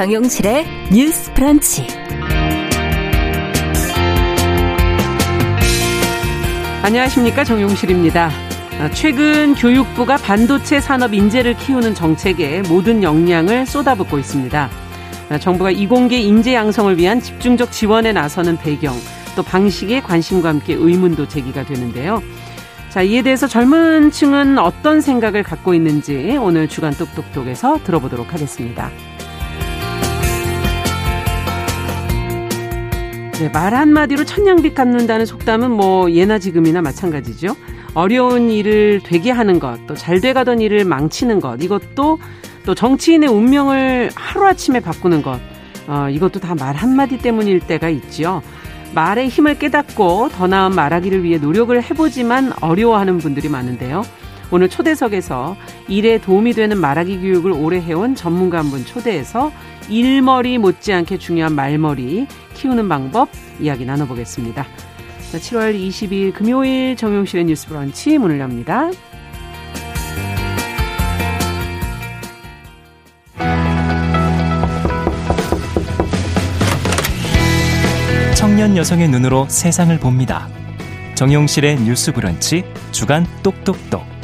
정용실의 뉴스 프런치. 안녕하십니까. 정용실입니다. 아, 최근 교육부가 반도체 산업 인재를 키우는 정책에 모든 역량을 쏟아붓고 있습니다. 아, 정부가 이공계 인재 양성을 위한 집중적 지원에 나서는 배경, 또 방식에 관심과 함께 의문도 제기가 되는데요. 자, 이에 대해서 젊은 층은 어떤 생각을 갖고 있는지 오늘 주간 똑똑똑에서 들어보도록 하겠습니다. 네, 말 한마디로 천냥빚 갚는다는 속담은 뭐 예나 지금이나 마찬가지죠. 어려운 일을 되게 하는 것, 또 잘 돼가던 일을 망치는 것, 이것도 또 정치인의 운명을 하루아침에 바꾸는 것, 어, 이것도 다 말 한마디 때문일 때가 있지요. 말의 힘을 깨닫고 더 나은 말하기를 위해 노력을 해보지만 어려워하는 분들이 많은데요. 오늘 초대석에서 일에 도움이 되는 말하기 교육을 오래 해온 전문가 한 분 초대해서 일머리 못지않게 중요한 말머리 키우는 방법 이야기 나눠보겠습니다. 자, 7월 22일 금요일 정용실의 뉴스 브런치 문을 엽니다. 청년 여성의 눈으로 세상을 봅니다. 정용실의 뉴스 브런치 주간 똑똑똑.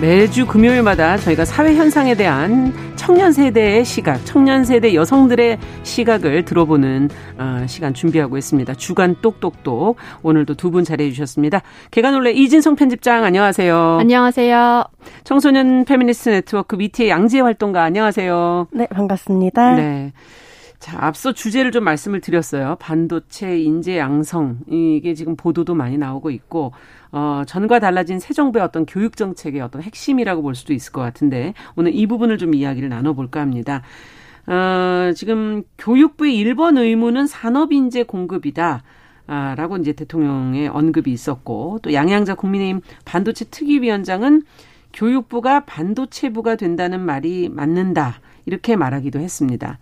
매주 금요일마다 저희가 사회 현상에 대한 청년 세대의 시각, 청년 세대 여성들의 시각을 들어보는 어, 시간 준비하고 있습니다. 주간 똑똑똑 오늘도 두 분 자리해 주셨습니다. 계간홀로 이진송 편집장 안녕하세요. 안녕하세요. 청소년 페미니스트 네트워크 위티의 양지혜 활동가 안녕하세요. 네, 반갑습니다. 네. 자, 앞서 주제를 좀 말씀을 드렸어요. 반도체 인재 양성. 이게 지금 보도도 많이 나오고 있고, 어, 전과 달라진 새 정부의 어떤 교육 정책의 어떤 핵심이라고 볼 수도 있을 것 같은데, 오늘 이 부분을 좀 이야기를 나눠볼까 합니다. 어, 지금 교육부의 1번 의무는 산업 인재 공급이다. 아, 라고 이제 대통령의 언급이 있었고, 또 양양자 국민의힘 반도체 특위위원장은 교육부가 반도체부가 된다는 말이 맞는다. 이렇게 말하기도 했습니다.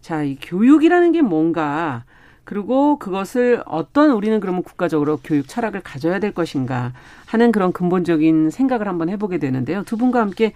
자, 이 교육이라는 게 뭔가, 그리고 그것을 어떤 우리는 그러면 국가적으로 교육 철학을 가져야 될 것인가 하는 그런 근본적인 생각을 한번 해보게 되는데요. 두 분과 함께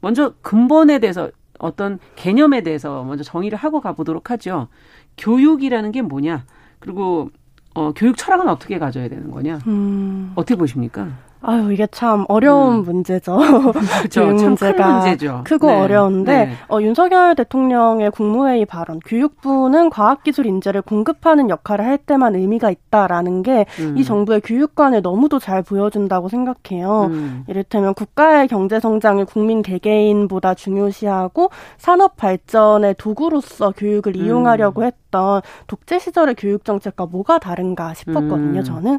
먼저 근본에 대해서 어떤 개념에 대해서 먼저 정의를 하고 가보도록 하죠. 교육이라는 게 뭐냐? 그리고 어, 교육 철학은 어떻게 가져야 되는 거냐? 음. 어떻게 보십니까? 아유 이게 참 어려운 음. 문제죠. 그렇죠. 문제가 문제죠. 크고 네. 어려운데 네. 어, 윤석열 대통령의 국무회의 발언, 교육부는 과학기술 인재를 공급하는 역할을 할 때만 의미가 있다라는 게이 음. 정부의 교육관을 너무도 잘 보여준다고 생각해요. 음. 이를테면 국가의 경제 성장을 국민 개개인보다 중요시하고 산업 발전의 도구로서 교육을 이용하려고 음. 했던 독재 시절의 교육 정책과 뭐가 다른가 싶었거든요. 음. 저는.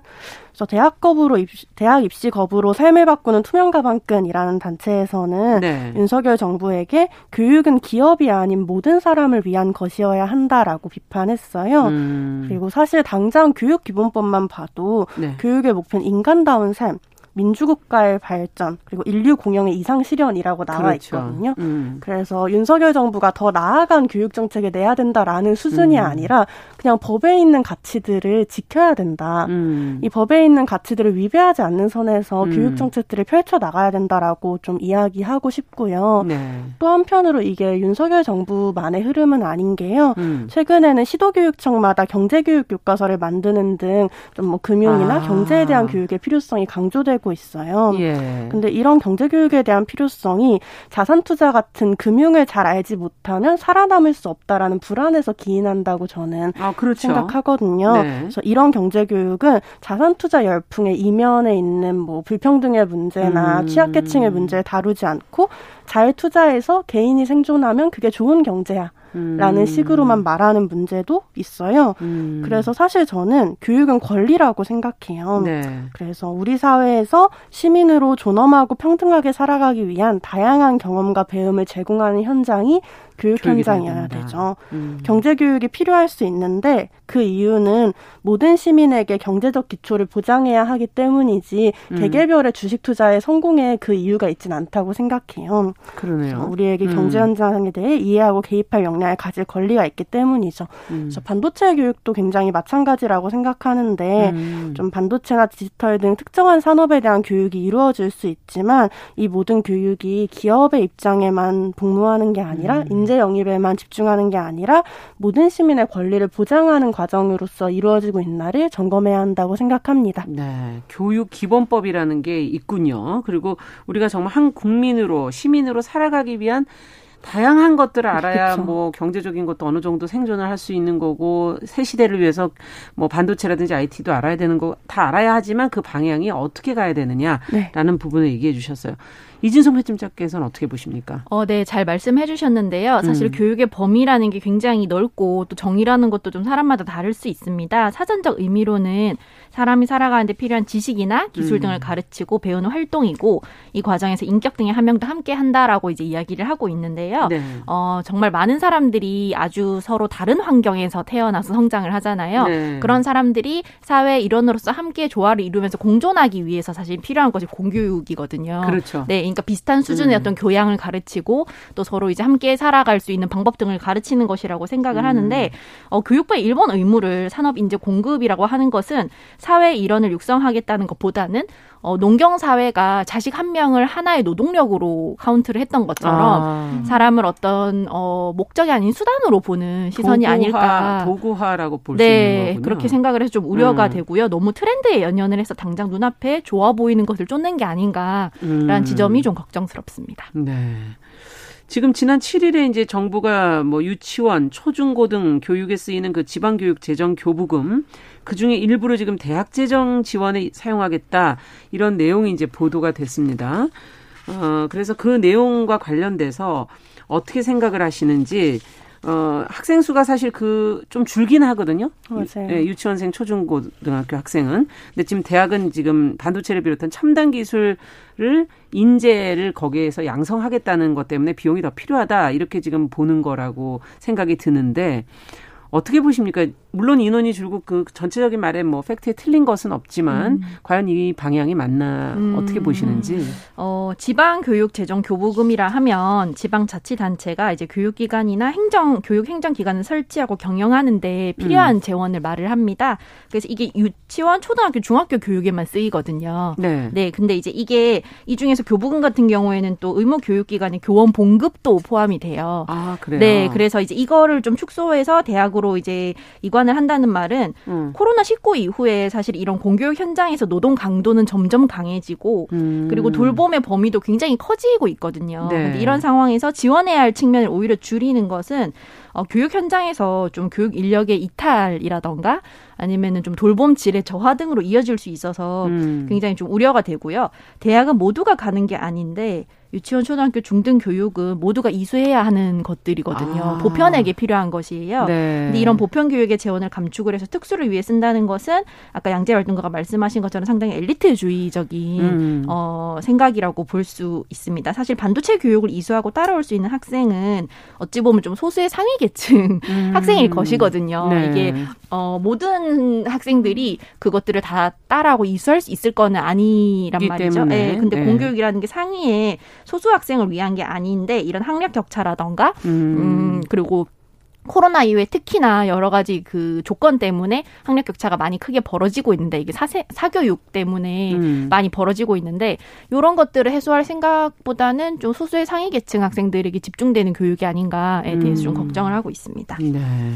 그래서 대학 거부로 입시, 대학 입시 거부로 삶을 바꾸는 투명 가방끈이라는 단체에서는 네. 윤석열 정부에게 교육은 기업이 아닌 모든 사람을 위한 것이어야 한다라고 비판했어요. 음. 그리고 사실 당장 교육 기본법만 봐도 네. 교육의 목표는 인간다운 삶, 민주국가의 발전 그리고 인류 공영의 이상 실현이라고 나와 그렇죠. 있거든요. 음. 그래서 윤석열 정부가 더 나아간 교육 정책을 내야 된다라는 수준이 음. 아니라 그냥 법에 있는 가치들을 지켜야 된다. 음. 이 법에 있는 가치들을 위배하지 않는 선에서 음. 교육 정책들을 펼쳐 나가야 된다라고 좀 이야기하고 싶고요. 네. 또 한편으로 이게 윤석열 정부만의 흐름은 아닌 게요. 음. 최근에는 시도교육청마다 경제교육 교과서를 만드는 등 좀 뭐 금융이나 아. 경제에 대한 교육의 필요성이 강조되고 하고 있어요. 예. 근데 이런 경제 교육에 대한 필요성이 자산 투자 같은 금융을 잘 알지 못하면 살아남을 수 없다라는 불안에서 기인한다고 저는 아, 그렇죠. 생각하거든요. 네. 그래서 이런 경제 교육은 자산 투자 열풍의 이면에 있는 뭐 불평등의 문제나 음. 취약계층의 문제를 다루지 않고 잘 투자해서 개인이 생존하면 그게 좋은 경제야. 라는 음. 식으로만 말하는 문제도 있어요. 음. 그래서 사실 저는 교육은 권리라고 생각해요. 네. 그래서 우리 사회에서 시민으로 존엄하고 평등하게 살아가기 위한 다양한 경험과 배움을 제공하는 현장이 교육 현장이어야 되죠. 음. 경제 교육이 필요할 수 있는데 그 이유는 모든 시민에게 경제적 기초를 보장해야 하기 때문이지 음. 개개별의 주식 투자에 성공에 그 이유가 있진 않다고 생각해요. 그러네요. 우리에게 음. 경제 현장에 대해 이해하고 개입할 역량을 가질 권리가 있기 때문이죠. 음. 그래서 반도체 교육도 굉장히 마찬가지라고 생각하는데 음. 좀 반도체나 디지털 등 특정한 산업에 대한 교육이 이루어질 수 있지만 이 모든 교육이 기업의 입장에만 복무하는 게 아니라 음. 인재 영입에만 집중하는 게 아니라 모든 시민의 권리를 보장하는 과정으로서 이루어지고 있나를 점검해야 한다고 생각합니다. 네, 교육 기본법이라는 게 있군요. 그리고 우리가 정말 한 국민으로 시민으로 살아가기 위한 다양한 것들을 알아야 그쵸. 뭐 경제적인 것도 어느 정도 생존을 할 수 있는 거고 새 시대를 위해서 뭐 반도체라든지 IT도 알아야 되는 거 다 알아야 하지만 그 방향이 어떻게 가야 되느냐라는 네. 부분을 얘기해 주셨어요. 이진성 회장님께서는 어떻게 보십니까? 어, 네, 잘 말씀해 주셨는데요. 사실 음. 교육의 범위라는 게 굉장히 넓고 또 정의라는 것도 좀 사람마다 다를 수 있습니다. 사전적 의미로는 사람이 살아가는데 필요한 지식이나 기술 음. 등을 가르치고 배우는 활동이고 이 과정에서 인격 등의 한 명도 함께 한다라고 이제 이야기를 하고 있는데요. 네. 어, 정말 많은 사람들이 아주 서로 다른 환경에서 태어나서 성장을 하잖아요. 네. 그런 사람들이 사회 일원으로서 함께 조화를 이루면서 공존하기 위해서 사실 필요한 것이 공교육이거든요. 그렇죠. 네, 그러니까 비슷한 수준의 음. 어떤 교양을 가르치고 또 서로 이제 함께 살아갈 수 있는 방법 등을 가르치는 것이라고 생각을 음. 하는데 어, 교육부의 일본 의무를 산업 인재 공급이라고 하는 것은 사회 일원을 육성하겠다는 것보다는 어, 농경 사회가 자식 한 명을 하나의 노동력으로 카운트를 했던 것처럼 아. 사람을 어떤 어, 목적이 아닌 수단으로 보는 시선이 도구화, 아닐까. 도구화라고 볼수 네, 있는 거군요. 그렇게 생각을 해서 좀 우려가 음. 되고요. 너무 트렌드에 연연을 해서 당장 눈앞에 좋아 보이는 것을 쫓는 게 아닌가라는 음. 지점이 좀 걱정스럽습니다. 네. 지금 지난 7일에 이제 정부가 뭐 유치원, 초중고등 교육에 쓰이는 그 지방교육 재정 교부금 그 중에 일부를 지금 대학 재정 지원에 사용하겠다 이런 내용이 이제 보도가 됐습니다. 어, 그래서 그 내용과 관련돼서 어떻게 생각을 하시는지 어, 학생 수가 사실 그 좀 줄긴 하거든요. 맞아요. 예, 유치원생, 초중고등학교 학생은. 근데 지금 대학은 지금 반도체를 비롯한 첨단 기술을 인재를 거기에서 양성하겠다는 것 때문에 비용이 더 필요하다. 이렇게 지금 보는 거라고 생각이 드는데 어떻게 보십니까? 물론 인원이 줄고 그 전체적인 말에 뭐 팩트에 틀린 것은 없지만 음. 과연 이 방향이 맞나 음. 어떻게 보시는지. 어, 지방 교육 재정 교부금이라 하면 지방 자치 단체가 이제 교육 기관이나 행정 교육 행정 기관을 설치하고 경영하는데 필요한 음. 재원을 말을 합니다. 그래서 이게 유치원, 초등학교, 중학교 교육에만 쓰이거든요. 네. 네. 근데 이제 이게 이 중에서 교부금 같은 경우에는 또 의무 교육 기관의 교원 봉급도 포함이 돼요. 아, 그래요. 네. 그래서 이제 이거를 좀 축소해서 대학으로 이제 이관 비판을 한다는 말은 음. 코로나 19 이후에 사실 이런 공교육 현장에서 노동 강도는 점점 강해지고 음. 그리고 돌봄의 범위도 굉장히 커지고 있거든요. 네. 근데 이런 상황에서 지원해야 할 측면을 오히려 줄이는 것은 어, 교육 현장에서 좀 교육 인력의 이탈이라던가 아니면은 좀 돌봄 질의 저하 등으로 이어질 수 있어서 음. 굉장히 좀 우려가 되고요. 대학은 모두가 가는 게 아닌데 유치원, 초등학교, 중등 교육은 모두가 이수해야 하는 것들이거든요. 아. 보편에게 필요한 것이에요. 네. 근데 이런 보편 교육의 재원을 감축을 해서 특수를 위해 쓴다는 것은 아까 양재 활동가가 말씀하신 것처럼 상당히 엘리트주의적인 음. 어, 생각이라고 볼 수 있습니다. 사실 반도체 교육을 이수하고 따라올 수 있는 학생은 어찌 보면 좀 소수의 상위 계층 음. 학생일 것이거든요. 네. 이게 어, 모든 학생들이 그것들을 다 따라하고 이수할 수 있을 거는 아니란 말이죠. 네. 근데 네. 공교육이라는 게 상위에 소수 학생을 위한 게 아닌데 이런 학력 격차라던가 음, 음 그리고 코로나 이후에 특히나 여러 가지 그 조건 때문에 학력 격차가 많이 크게 벌어지고 있는데 이게 사세, 사교육 때문에 음. 많이 벌어지고 있는데 이런 것들을 해소할 생각보다는 좀 소수의 상위 계층 학생들에게 집중되는 교육이 아닌가에 대해서 좀 음. 걱정을 하고 있습니다. 네.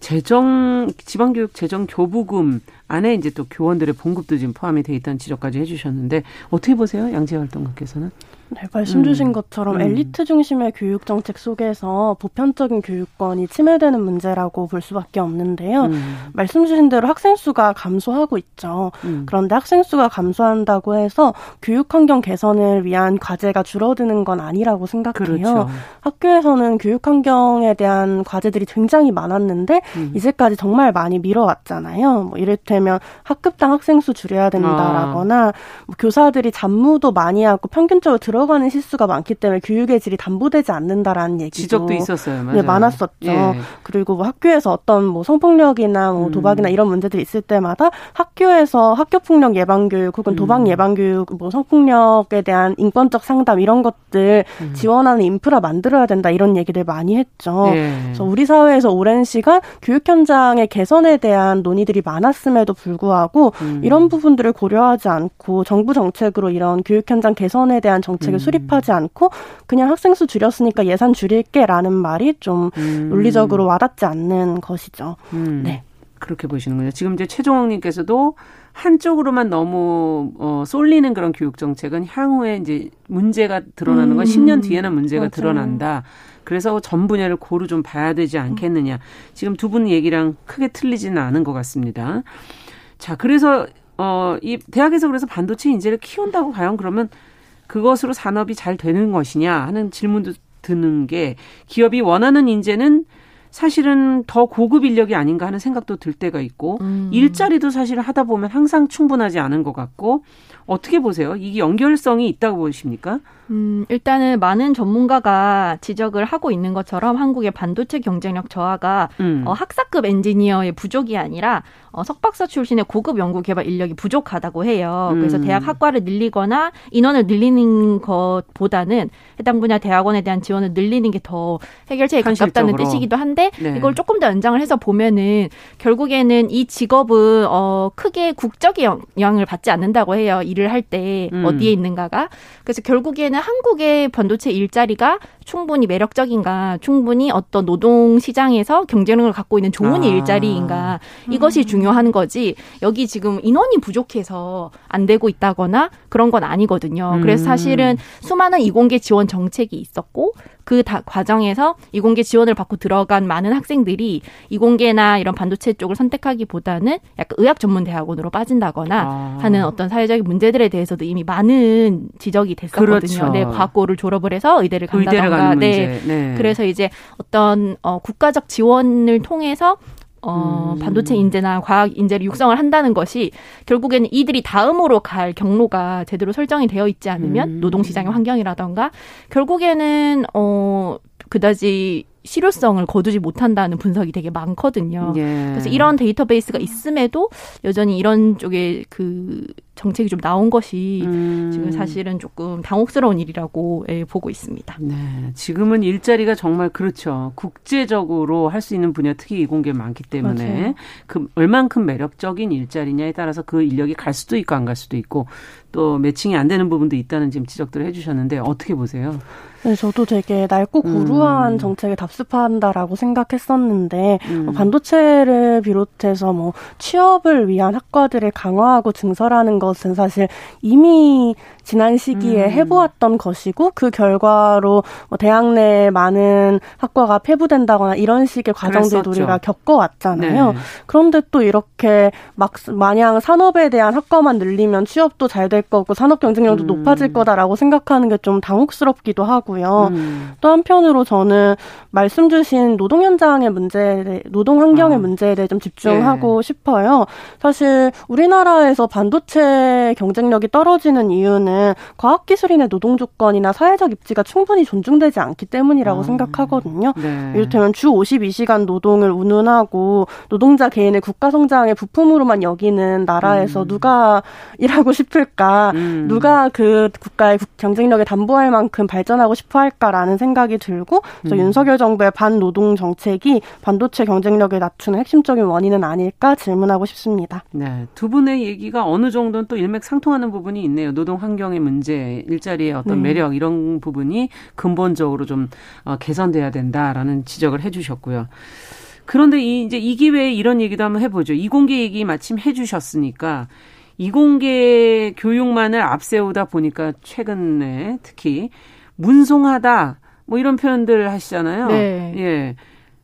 재정 지방교육 재정 교부금 안에 이제 또 교원들의 봉급도 지금 포함이 돼 있다는 지적까지 해주셨는데 어떻게 보세요, 양재 활동가께서는? 네, 말씀 주신 음. 것처럼 음. 엘리트 중심의 교육 정책 속에서 보편적인 교육권이 침해되는 문제라고 볼 수밖에 없는데요. 음. 말씀 주신 대로 학생 수가 감소하고 있죠. 음. 그런데 학생 수가 감소한다고 해서 교육 환경 개선을 위한 과제가 줄어드는 건 아니라고 생각해요. 그렇죠. 학교에서는 교육 환경에 대한 과제들이 굉장히 많았는데 음. 이제까지 정말 많이 미뤄왔잖아요. 뭐 이를테 이를테면 학급당 학생 수 줄여야 된다라거나 아. 뭐 교사들이 잡무도 많이 하고 평균적으로 들어 가는 실수가 많기 때문에 교육의 질이 담보되지 않는다라는 얘기도 지적도 있었어요. 맞아요. 네, 많았었죠. 예. 그리고 뭐 학교에서 어떤 뭐 성폭력이나 뭐 음. 도박이나 음. 이런 문제들이 있을 때마다 학교에서 학교 폭력 예방 교육 혹은 도박 음. 예방 교육, 뭐 성폭력에 대한 인권적 상담 이런 것들 음. 지원하는 인프라 만들어야 된다 이런 얘기들 많이 했죠. 네. 그래서 우리 사회에서 오랜 시간 교육 현장의 개선에 대한 논의들이 많았음에도 불구하고 음. 이런 부분들을 고려하지 않고 정부 정책으로 이런 교육 현장 개선에 대한 정책 을 음. 수립하지 않고 그냥 학생 수 줄였으니까 예산 줄일게라는 말이 좀 음. 논리적으로 와닿지 않는 것이죠. 음. 네. 그렇게 보시는군요. 지금 이제 최종욱님께서도 한쪽으로만 너무 어 쏠리는 그런 교육 정책은 향후에 이제 문제가 드러나는 건 음. 10년 뒤에는 문제가 맞아요. 드러난다. 그래서 전 분야를 고루 좀 봐야 되지 않겠느냐. 지금 두 분 얘기랑 크게 틀리지는 않은 것 같습니다. 자, 그래서 어, 이 대학에서 그래서 반도체 인재를 키운다고 과연 그러면 그것으로 산업이 잘 되는 것이냐 하는 질문도 드는 게 기업이 원하는 인재는 사실은 더 고급 인력이 아닌가 하는 생각도 들 때가 있고 음. 일자리도 사실 하다 보면 항상 충분하지 않은 것 같고 어떻게 보세요? 이게 연결성이 있다고 보십니까? 음, 일단은 많은 전문가가 지적을 하고 있는 것처럼 한국의 반도체 경쟁력 저하가 음. 어, 학사급 엔지니어의 부족이 아니라 어, 석박사 출신의 고급 연구 개발 인력이 부족하다고 해요. 음. 그래서 대학 학과를 늘리거나 인원을 늘리는 것보다는 해당 분야 대학원에 대한 지원을 늘리는 게 더 해결책에 가깝다는 뜻이기도 한데 네. 이걸 조금 더 연장을 해서 보면은 결국에는 이 직업은 어, 크게 국적인 영향을 받지 않는다고 해요. 일을 할때 음. 어디에 있는가가. 그래서 결국에는 한국의 반도체 일자리가 충분히 매력적인가, 충분히 어떤 노동 시장에서 경쟁력을 갖고 있는 좋은 아. 일자리인가 이것이 음. 중요한 거지. 여기 지금 인원이 부족해서 안 되고 있다거나 그런 건 아니거든요. 그래서 음. 사실은 수많은 이공계 지원 정책이 있었고 그 다, 과정에서 이공계 지원을 받고 들어간 많은 학생들이 이공계나 이런 반도체 쪽을 선택하기보다는 약간 의학 전문 대학원으로 빠진다거나 아. 하는 어떤 사회적인 문제들에 대해서도 이미 많은 지적이 됐었거든요. 그렇죠. 네, 과학고를 졸업을 해서 의대를 간다던가. 네. 네. 그래서 이제 어떤 어 국가적 지원을 통해서 어, 음. 반도체 인재나 과학 인재를 육성을 한다는 것이 결국에는 이들이 다음으로 갈 경로가 제대로 설정이 되어 있지 않으면 음. 노동시장의 환경이라던가 결국에는 어 그다지 실효성을 거두지 못한다는 분석이 되게 많거든요. 예. 그래서 이런 데이터베이스가 있음에도 여전히 이런 쪽에 그 정책이 좀 나온 것이 음. 지금 사실은 조금 당혹스러운 일이라고 예, 보고 있습니다. 네. 지금은 일자리가 정말 그렇죠. 국제적으로 할 수 있는 분야 특히 이공계 많기 때문에 맞아요. 그 얼만큼 매력적인 일자리냐에 따라서 그 인력이 갈 수도 있고 안 갈 수도 있고 또 매칭이 안 되는 부분도 있다는 지금 지적들을 해주셨는데 어떻게 보세요? 네, 저도 되게 낡고 고루한 음. 정책에 답 습한다라고 생각했었는데 음. 뭐 반도체를 비롯해서 뭐 취업을 위한 학과들을 강화하고 증설하는 것은 사실 이미 지난 시기에 음. 해보았던 것이고 그 결과로 뭐 대학 내에 많은 학과가 폐부된다거나 이런 식의 과정들도 우리가 겪어왔잖아요. 네. 그런데 또 이렇게 막 마냥 산업에 대한 학과만 늘리면 취업도 잘 될 거고 산업 경쟁력도 음. 높아질 거다라고 생각하는 게 좀 당혹스럽기도 하고요. 음. 또 한편으로 저는 말씀 주신 노동 현장의 문제, 노동 환경의 아. 문제에 대해 좀 집중하고 네. 싶어요. 사실 우리나라에서 반도체 경쟁력이 떨어지는 이유는 과학기술인의 노동 조건이나 사회적 입지가 충분히 존중되지 않기 때문이라고 아, 생각하거든요. 네. 이를테면 주 52시간 노동을 운운하고 노동자 개인의 국가 성장의 부품으로만 여기는 나라에서 음. 누가 일하고 싶을까? 음. 누가 그 국가의 경쟁력에 담보할 만큼 발전하고 싶어 할까라는 생각이 들고 음. 윤석열 정 부의 반노동 정책이 반도체 경쟁력을 낮추는 핵심적인 원인은 아닐까 질문하고 싶습니다. 네. 두 분의 얘기가 어느 정도는 또 일맥상통하는 부분이 있네요. 노동 환경 환경의 문제, 일자리의 어떤 네. 매력 이런 부분이 근본적으로 좀 어, 개선돼야 된다라는 지적을 해주셨고요. 그런데 이 이제 이 기회에 이런 얘기도 한번 해보죠. 이공계 얘기 마침 해주셨으니까 이공계 교육만을 앞세우다 보니까 최근에 특히 문송하다 뭐 이런 표현들 하시잖아요. 네. 예.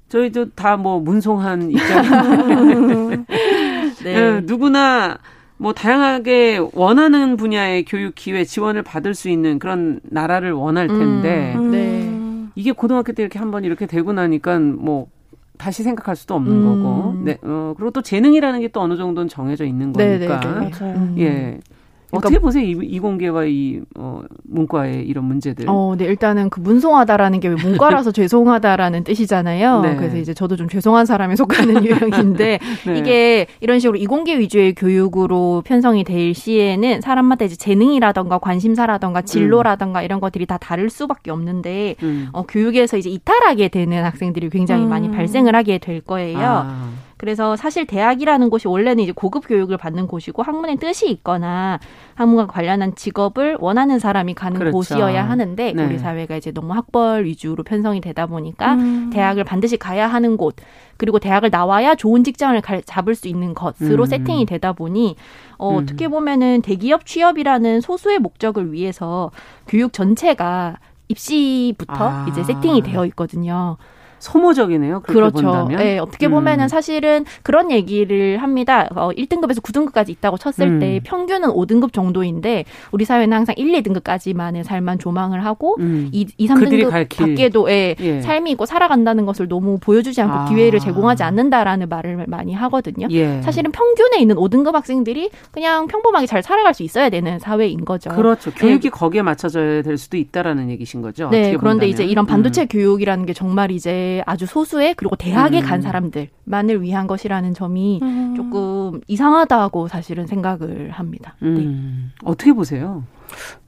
저희도 다 뭐 문송한 입장인데 네. 예, 누구나 뭐 다양하게 원하는 분야의 교육 기회 지원을 받을 수 있는 그런 나라를 원할 텐데 음, 네. 이게 고등학교 때 이렇게 한번 이렇게 되고 나니까 뭐 다시 생각할 수도 없는 음. 거고. 네. 어, 그리고 또 재능이라는 게 또 어느 정도는 정해져 있는 거니까. 네네 네. 맞아요. 예. 그러니까 어떻게 보세요? 이, 이 공개와 이 어, 문과의 이런 문제들. 어, 네 일단은 그 문송하다라는 게 문과라서 죄송하다라는 뜻이잖아요. 네. 그래서 이제 저도 좀 죄송한 사람에 속하는 유형인데 네. 이게 이런 식으로 이공계 위주의 교육으로 편성이 될 시에는 사람마다 이제 재능이라던가 관심사라던가 진로라던가 음. 이런 것들이 다 다를 수밖에 없는데 음. 어, 교육에서 이제 이탈하게 되는 학생들이 굉장히 음. 많이 발생을 하게 될 거예요. 아. 그래서 사실 대학이라는 곳이 원래는 이제 고급 교육을 받는 곳이고 학문의 뜻이 있거나 학문과 관련한 직업을 원하는 사람이 가는 그렇죠. 곳이어야 하는데 네. 우리 사회가 이제 너무 학벌 위주로 편성이 되다 보니까 음. 대학을 반드시 가야 하는 곳 그리고 대학을 나와야 좋은 직장을 갈, 잡을 수 있는 것으로 음. 세팅이 되다 보니 어, 음. 어떻게 보면은 대기업 취업이라는 소수의 목적을 위해서 교육 전체가 입시부터 아. 이제 세팅이 되어 있거든요. 소모적이네요. 그렇죠. 본다면. 네, 어떻게 보면은 음. 사실은 그런 얘기를 합니다. 어, 1등급에서 9등급까지 있다고 쳤을 음. 때 평균은 5등급 정도인데 우리 사회는 항상 1, 2등급까지만의 삶만 조망을 하고 음. 2, 2 3등급 밖에도 예, 예. 삶이 있고 살아간다는 것을 너무 보여주지 않고 아. 기회를 제공하지 않는다라는 말을 많이 하거든요. 예. 사실은 평균에 있는 5등급 학생들이 그냥 평범하게 잘 살아갈 수 있어야 되는 사회인 거죠. 그렇죠. 교육이 네. 거기에 맞춰져야 될 수도 있다라는 얘기신 거죠. 네. 그런데 본다면. 이제 이런 반도체 음. 교육이라는 게 정말 이제 아주 소수의 그리고 대학에 음. 간 사람들만을 위한 것이라는 점이 음. 조금 이상하다고 사실은 생각을 합니다. 네. 음. 어떻게 보세요?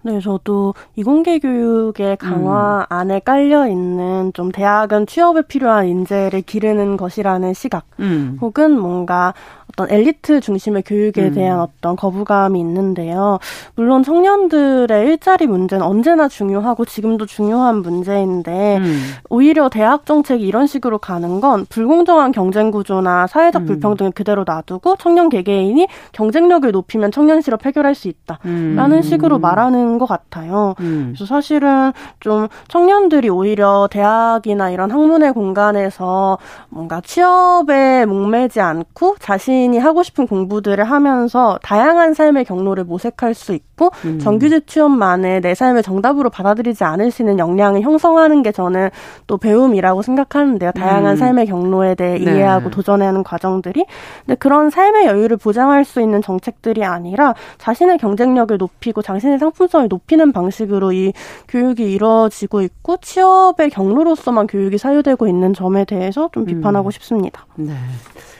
네, 저도 이공계 교육의 강화 음. 안에 깔려 있는 좀 대학은 취업에 필요한 인재를 기르는 것이라는 시각, 음. 혹은 뭔가 어떤 엘리트 중심의 교육에 음. 대한 어떤 거부감이 있는데요. 물론 청년들의 일자리 문제는 언제나 중요하고 지금도 중요한 문제인데 음. 오히려 대학 정책이 이런 식으로 가는 건 불공정한 경쟁 구조나 사회적 음. 불평등을 그대로 놔두고 청년 개개인이 경쟁력을 높이면 청년 실업 해결할 수 있다라는 음. 식으로 말하는 것 같아요. 음. 그래서 사실은 좀 청년들이 오히려 대학이나 이런 학문의 공간에서 뭔가 취업에 목매지 않고 자신 자신이 하고 싶은 공부들을 하면서 다양한 삶의 경로를 모색할 수 있고 음. 정규직 취업만을 내 삶의 정답으로 받아들이지 않을 수 있는 역량을 형성하는 게 저는 또 배움이라고 생각하는데요. 다양한 음. 삶의 경로에 대해 네. 이해하고 도전하는 과정들이. 근데 그런 삶의 여유를 보장할 수 있는 정책들이 아니라 자신의 경쟁력을 높이고 자신의 상품성을 높이는 방식으로 이 교육이 이루어지고 있고 취업의 경로로서만 교육이 사유되고 있는 점에 대해서 좀 비판하고 음. 싶습니다. 네.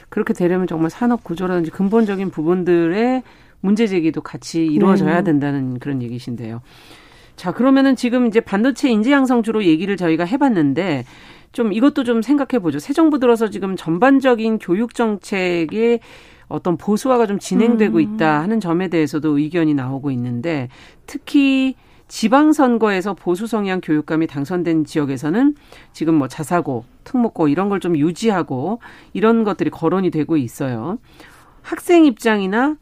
그렇게 되려면 정말 산업 구조라든지 근본적인 부분들의 문제 제기도 같이 이루어져야 네. 된다는 그런 얘기신데요. 자, 그러면은 지금 이제 반도체 인재 양성 주로 얘기를 저희가 해봤는데 좀 이것도 좀 생각해 보죠. 새 정부 들어서 지금 전반적인 교육 정책에 어떤 보수화가 좀 진행되고 음. 있다 하는 점에 대해서도 의견이 나오고 있는데 특히 지방선거에서 보수 성향 교육감이 당선된 지역에서는 지금 뭐 자사고, 특목고 이런 걸 좀 유지하고 이런 것들이 거론이 되고 있어요. 학생 입장이나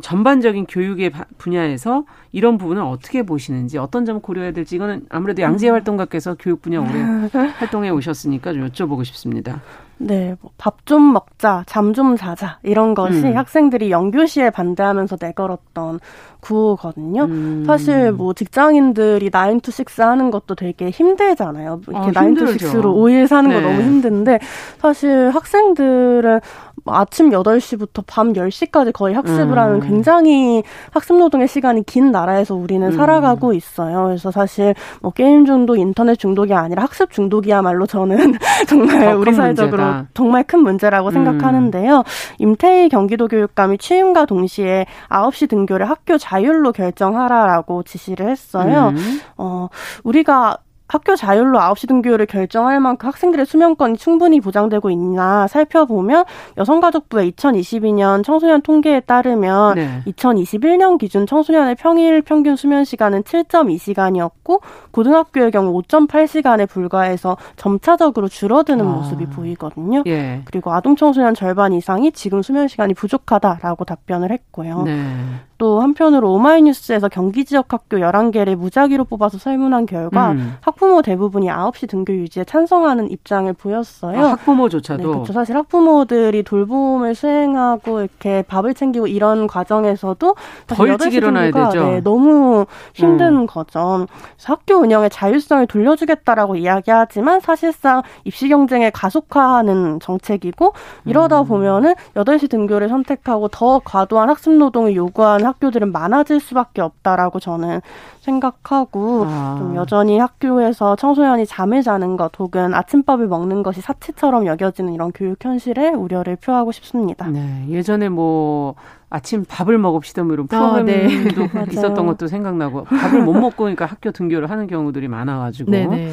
전반적인 교육의 분야에서 이런 부분을 어떻게 보시는지 어떤 점 고려해야 될지 이거는 아무래도 양재 음. 활동가께서 교육 분야 오래 활동해 오셨으니까 좀 여쭤보고 싶습니다. 네, 뭐 밥좀 먹자, 잠 좀 자자 이런 것이 음. 학생들이 영교시에 반대하면서 내걸었던 구호거든요. 음. 사실 뭐 직장인들이 9 to 6 하는 것도 되게 힘들잖아요. 이렇게 아, 9 to 6로 5일 사는 네. 거 너무 힘든데 사실 학생들은 뭐 아침 8시부터 밤 10시까지 거의 학습을 음. 하는 굉장히 학습 노동의 시간이 긴 나라에서 우리는 음. 살아가고 있어요. 그래서 사실 뭐 게임 중독, 인터넷 중독이 아니라 학습 중독이야말로 저는 정말 우리 사회적으로 문제다. 정말 큰 문제라고 음. 생각하는데요. 임태희 경기도 교육감이 취임과 동시에 9시 등교를 학교 자 율로 결정하라라고 지시를 했어요. 음. 어, 우리가 학교 자율로 9시 등교를 결정할 만큼 학생들의 수면권이 충분히 보장되고 있나 살펴보면 여성가족부의 2022년 청소년 통계에 따르면 네. 2021년 기준 청소년의 평일 평균 수면 시간은 7.2시간이었고 고등학교의 경우 5.8시간에 불과해서 점차적으로 줄어드는 아. 모습이 보이거든요. 예. 그리고 아동 청소년 절반 이상이 지금 수면 시간이 부족하다라고 답변을 했고요. 네. 또 한편으로 오마이뉴스에서 경기 지역 학교 11개를 무작위로 뽑아서 설문한 결과 음. 학부모 대부분이 9시 등교 유지에 찬성하는 입장을 보였어요. 아, 학부모조차도. 네, 그렇죠. 사실 학부모들이 돌봄을 수행하고 이렇게 밥을 챙기고 이런 과정에서도 더 일찍 일어나야 되죠. 네, 너무 힘든 음. 거죠. 학교 운영의 자율성을 돌려주겠다라고 이야기하지만 사실상 입시 경쟁의 가속화하는 정책이고 이러다 음. 보면은 8시 등교를 선택하고 더 과도한 학습 노동을 요구하는 학교들은 많아질 수밖에 없다라고 저는 생각하고 아. 좀 여전히 학교에서 청소년이 잠을 자는 것 혹은 아침밥을 먹는 것이 사치처럼 여겨지는 이런 교육 현실에 우려를 표하고 싶습니다. 네, 예전에 뭐 아침 밥을 먹읍시다 뭐 이런 아, 프로그램도 아, 네. 있었던 것도 생각나고 밥을 못 먹고 그러니까 학교 등교를 하는 경우들이 많아가지고 네네.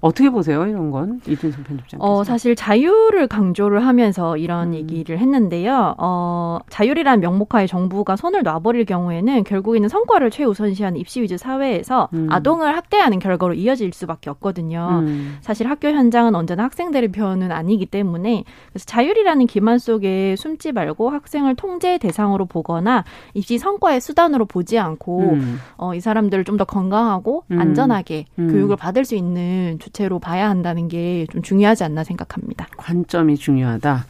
어떻게 보세요 이런 건 이준석 편집장? 어 사실 자유를 강조를 하면서 이런 음. 얘기를 했는데요. 어 자율이란 명목하에 정부가 손을 놔버릴 경우에는 결국에는 성과를 최우선시하는 입시 위주 사회에서 음. 아동을 학대하는 결과로 이어질 수밖에 없거든요. 음. 사실 학교 현장은 언제나 학생들의 편은 아니기 때문에 그래서 자율이라는 기만 속에 숨지 말고 학생을 통제 대상으로 보거나 입시 성과의 수단으로 보지 않고 음. 어, 이 사람들을 좀 더 건강하고 음. 안전하게 음. 교육을 받을 수 있는 주체로 봐야 한다는 게 좀 중요하지 않나 생각합니다. 관점이 중요하다.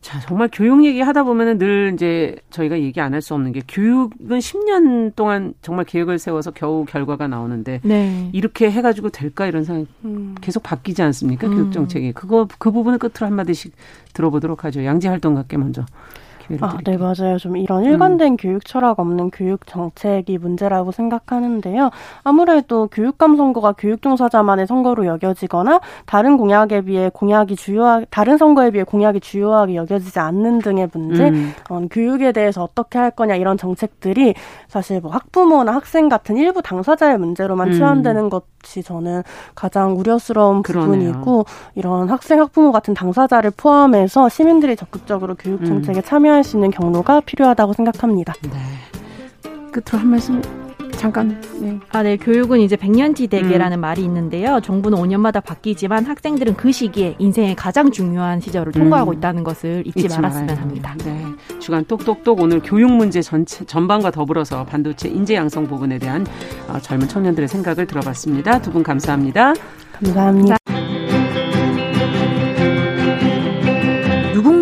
자, 정말 교육 얘기 하다 보면은 늘 이제 저희가 얘기 안 할 수 없는 게 교육은 10년 동안 정말 계획을 세워서 겨우 결과가 나오는데 네. 이렇게 해가지고 될까 이런 생각 음. 계속 바뀌지 않습니까? 음. 교육 정책이 그거 그 부분을 끝으로 한 마디씩 들어보도록 하죠. 양지 활동가께 먼저. 아, 네, 맞아요. 좀 이런 일관된 음. 교육 철학 없는 교육 정책이 문제라고 생각하는데요. 아무래도 교육감 선거가 교육 종사자만의 선거로 여겨지거나 다른 공약에 비해 공약이 주요하 다른 선거에 비해 공약이 주요하게 여겨지지 않는 등의 문제, 음. 어, 교육에 대해서 어떻게 할 거냐 이런 정책들이 사실 뭐 학부모나 학생 같은 일부 당사자의 문제로만 음. 치환되는 것 이 저는 가장 우려스러운 그러네요. 부분이고 이런 학생 학부모 같은 당사자를 포함해서 시민들이 적극적으로 교육 정책에 음. 참여 참여할 수 있는 경로가 필요하다고 생각합니다. 네. 끝으로 한 말씀 잠깐. 네. 아, 네. 교육은 이제 백년지 대계라는 음. 말이 있는데요. 정부는 5년마다 바뀌지만 학생들은 그 시기에 인생의 가장 중요한 시절을 통과하고 음. 있다는 것을 잊지, 잊지 말았으면 말아요. 합니다. 네. 주간 똑똑똑 오늘 교육 문제 전체 전반과 더불어서 반도체 인재 양성 부분에 대한 어, 젊은 청년들의 생각을 들어봤습니다. 두 분 감사합니다. 감사합니다.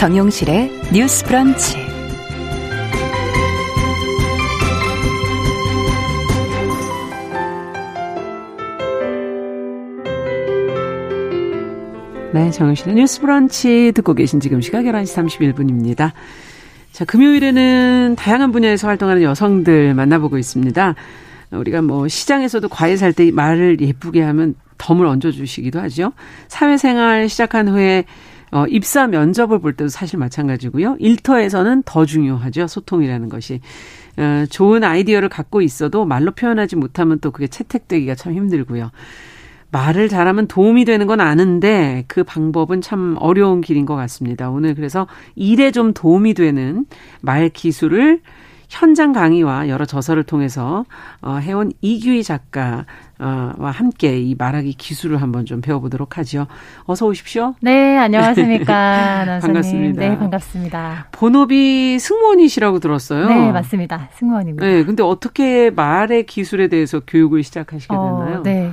정용실의 뉴스 브런치. 네, 정영실의 뉴스 브런치 듣고 계신 지금 시각 11시 31분입니다. 자, 금요일에는 다양한 분야에서 활동하는 여성들 만나보고 있습니다. 우리가 뭐 시장에서도 과일 살 때 말을 예쁘게 하면 덤을 얹어주시기도 하죠. 사회생활 시작한 후에 어, 입사 면접을 볼 때도 사실 마찬가지고요. 일터에서는 더 중요하죠. 소통이라는 것이. 어, 좋은 아이디어를 갖고 있어도 말로 표현하지 못하면 또 그게 채택되기가 참 힘들고요. 말을 잘하면 도움이 되는 건 아는데 그 방법은 참 어려운 길인 것 같습니다. 오늘 그래서 일에 좀 도움이 되는 말 기술을 현장 강의와 여러 저서를 통해서 어, 해온 이규희 작가 와 함께 이 말하기 기술을 한번 좀 배워보도록 하죠. 어서 오십시오. 네, 안녕하십니까. 반갑습니다. 네, 반갑습니다. 본업이 승무원이시라고 들었어요. 네, 맞습니다. 승무원입니다. 네, 근데 어떻게 말의 기술에 대해서 교육을 시작하시게 어, 됐나요? 네.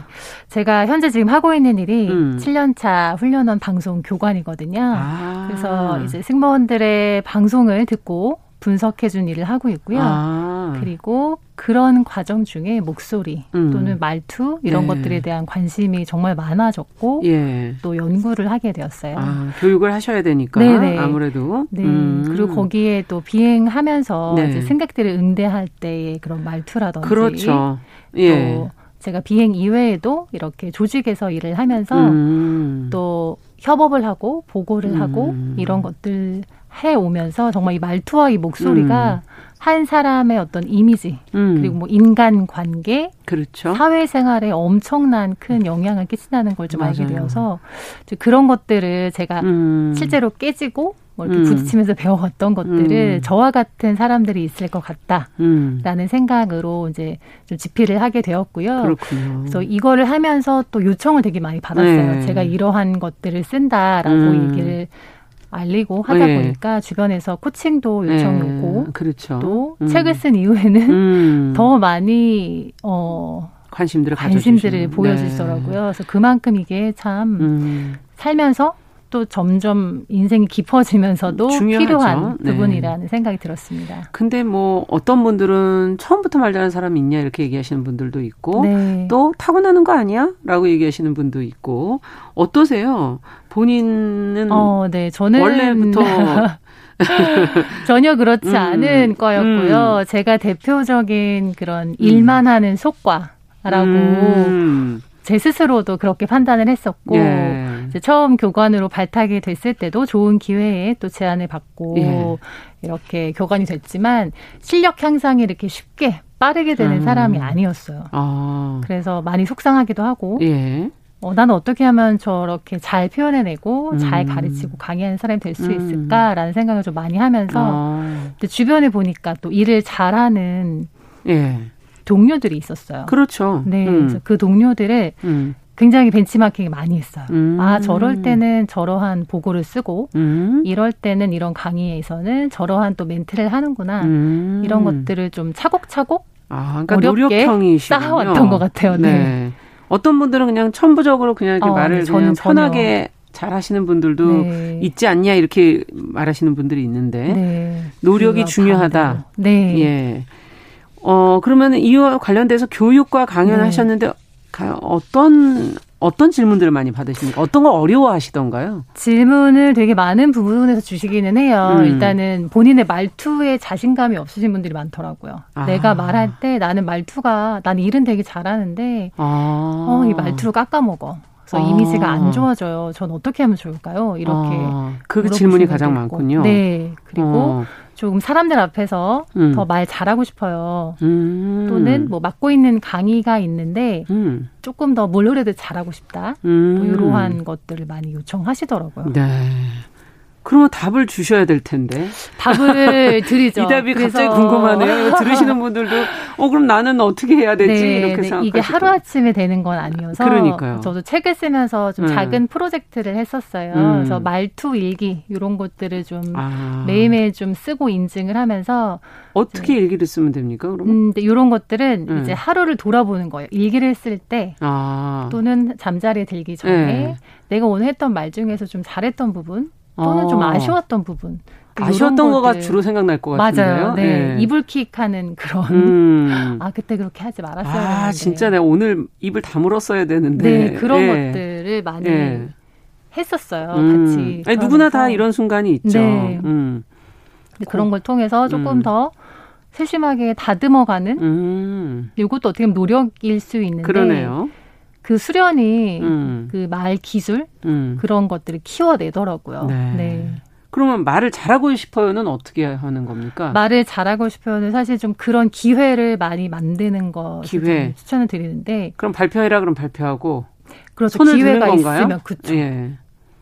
제가 현재 지금 하고 있는 일이 음. 7년차 훈련원 방송 교관이거든요. 아. 그래서 이제 승무원들의 방송을 듣고 분석해 준 일을 하고 있고요. 아. 아. 그리고 그런 과정 중에 목소리 음. 또는 말투 이런 네. 것들에 대한 관심이 정말 많아졌고 예. 또 연구를 하게 되었어요. 아, 교육을 하셔야 되니까 네네. 아무래도. 네. 음. 그리고 거기에 또 비행하면서 네. 이제 승객들을 응대할 때의 그런 말투라든지 그렇죠. 예. 또 제가 비행 이외에도 이렇게 조직에서 일을 하면서 음. 또 협업을 하고 보고를 음. 하고 이런 것들 해 오면서 정말 이 말투와 이 목소리가 음. 한 사람의 어떤 이미지 음. 그리고 뭐 인간 관계 그렇죠. 사회생활에 엄청난 큰 영향을 끼친다는 걸 좀 알게 되어서 그런 것들을 제가 음. 실제로 깨지고 뭐 이렇게 음. 부딪히면서 배워왔던 것들을 음. 저와 같은 사람들이 있을 것 같다라는 음. 생각으로 이제 좀 집필을 하게 되었고요. 그렇군요. 그래서 이거를 하면서 또 요청을 되게 많이 받았어요. 네. 제가 이러한 것들을 쓴다라고 음. 얘기를 알리고 하다 네. 보니까 주변에서 코칭도 요청이 네. 오고 그렇죠. 또 음. 책을 쓴 이후에는 음. 더 많이 어 관심들을 관심들을 보여주시더라고요. 네. 그래서 그만큼 이게 참 음. 살면서 또 점점 인생이 깊어지면서도 중요하죠. 필요한 네. 부분이라는 생각이 들었습니다. 근데 뭐 어떤 분들은 처음부터 말 잘하는 사람이 있냐 이렇게 얘기하시는 분들도 있고 네. 또 타고나는 거 아니야? 라고 얘기하시는 분도 있고 어떠세요? 본인은 어, 네. 저는 원래부터 전혀 그렇지 음, 않은 거였고요. 음. 제가 대표적인 그런 일만 음. 하는 속과라고 음. 제 스스로도 그렇게 판단을 했었고 예. 이제 처음 교관으로 발탁이 됐을 때도 좋은 기회에 또 제안을 받고 예. 이렇게 교관이 됐지만 실력 향상이 이렇게 쉽게 빠르게 되는 음. 사람이 아니었어요. 아. 그래서 많이 속상하기도 하고 예. 어, 나는 어떻게 하면 저렇게 잘 표현해내고 음. 잘 가르치고 강의하는 사람이 될수 음. 있을까라는 생각을 좀 많이 하면서 아. 주변에 보니까 또 일을 잘하는 예. 동료들이 있었어요. 그렇죠. 네, 음. 그 동료들을 음. 굉장히 벤치마킹을 많이 했어요. 음. 아, 저럴 때는 저러한 보고를 쓰고, 음. 이럴 때는 이런 강의에서는 저러한 또 멘트를 하는구나. 음. 이런 것들을 좀 차곡차곡 아, 그러니까 어렵게. 쌓아왔던 것 같아요. 네. 네. 어떤 분들은 그냥 천부적으로 그냥 이렇게 어, 말을 네, 그냥 편하게 잘 하시는 분들도 네. 있지 않냐 이렇게 말하시는 분들이 있는데 네. 노력이 중요하다. 네. 예. 어, 그러면 이와 관련돼서 교육과 강연하셨는데 네. 어떤 어떤 질문들을 많이 받으십니까? 어떤 걸 어려워하시던가요? 질문을 되게 많은 부분에서 주시기는 해요. 음. 일단은 본인의 말투에 자신감이 없으신 분들이 많더라고요. 아. 내가 말할 때 나는 말투가 난 일은 되게 잘하는데 아. 어, 이 말투로 깎아먹어. 그래서 아. 이미지가 안 좋아져요. 전 어떻게 하면 좋을까요? 이렇게 아. 그 질문이 가장 있고. 많군요. 네. 그리고 어. 조금 사람들 앞에서 음. 더말 잘하고 싶어요. 음. 또는 뭐 맡고 있는 강의가 있는데 음. 조금 더 뭘 그래도 잘하고 싶다. 뭐 이러한 것들을 많이 요청하시더라고요. 네. 그러면 답을 주셔야 될 텐데. 답을 드리죠. 이 답이 갑자기 궁금하네요. 들으시는 분들도 어 그럼 나는 어떻게 해야 되지? 네, 이렇게 네, 이게 하루 아침에 되는 건 아니어서. 그러니까요. 저도 책을 쓰면서 좀 음. 작은 프로젝트를 했었어요. 음. 그래서 말투 일기 이런 것들을 좀 아. 매일매일 좀 쓰고 인증을 하면서 어떻게 네. 일기를 쓰면 됩니까? 그러면? 음, 이런 것들은 음. 이제 하루를 돌아보는 거예요. 일기를 쓸때 아. 또는 잠자리에 들기 전에 네. 내가 오늘 했던 말 중에서 좀 잘했던 부분 또는 어. 좀 아쉬웠던 부분. 아쉬웠던 거가 주로 생각날 것 같은데요. 맞아요. 네. 네. 이불킥하는 그런 음. 아 그때 그렇게 하지 말았어야 아, 되는데. 진짜 내가 오늘 입을 다물었어야 되는데. 네, 그런 네. 것들을 많이 네. 했었어요. 음. 같이. 아니, 누구나 다 이런 순간이 있죠. 네. 음. 그런 걸 통해서 조금 음. 더 세심하게 다듬어가는 음. 이것도 어떻게 보면 노력일 수 있는데 그러네요. 그 수련이 음. 그말 기술 음. 그런 것들을 키워내더라고요. 네. 네. 그러면 말을 잘하고 싶어요는 어떻게 하는 겁니까? 말을 잘하고 싶어요는 사실 좀 그런 기회를 많이 만드는 거 기회 추천을 드리는데 그럼 발표해라 그럼 발표하고 그렇죠 기회가 있으면 그렇죠. 예.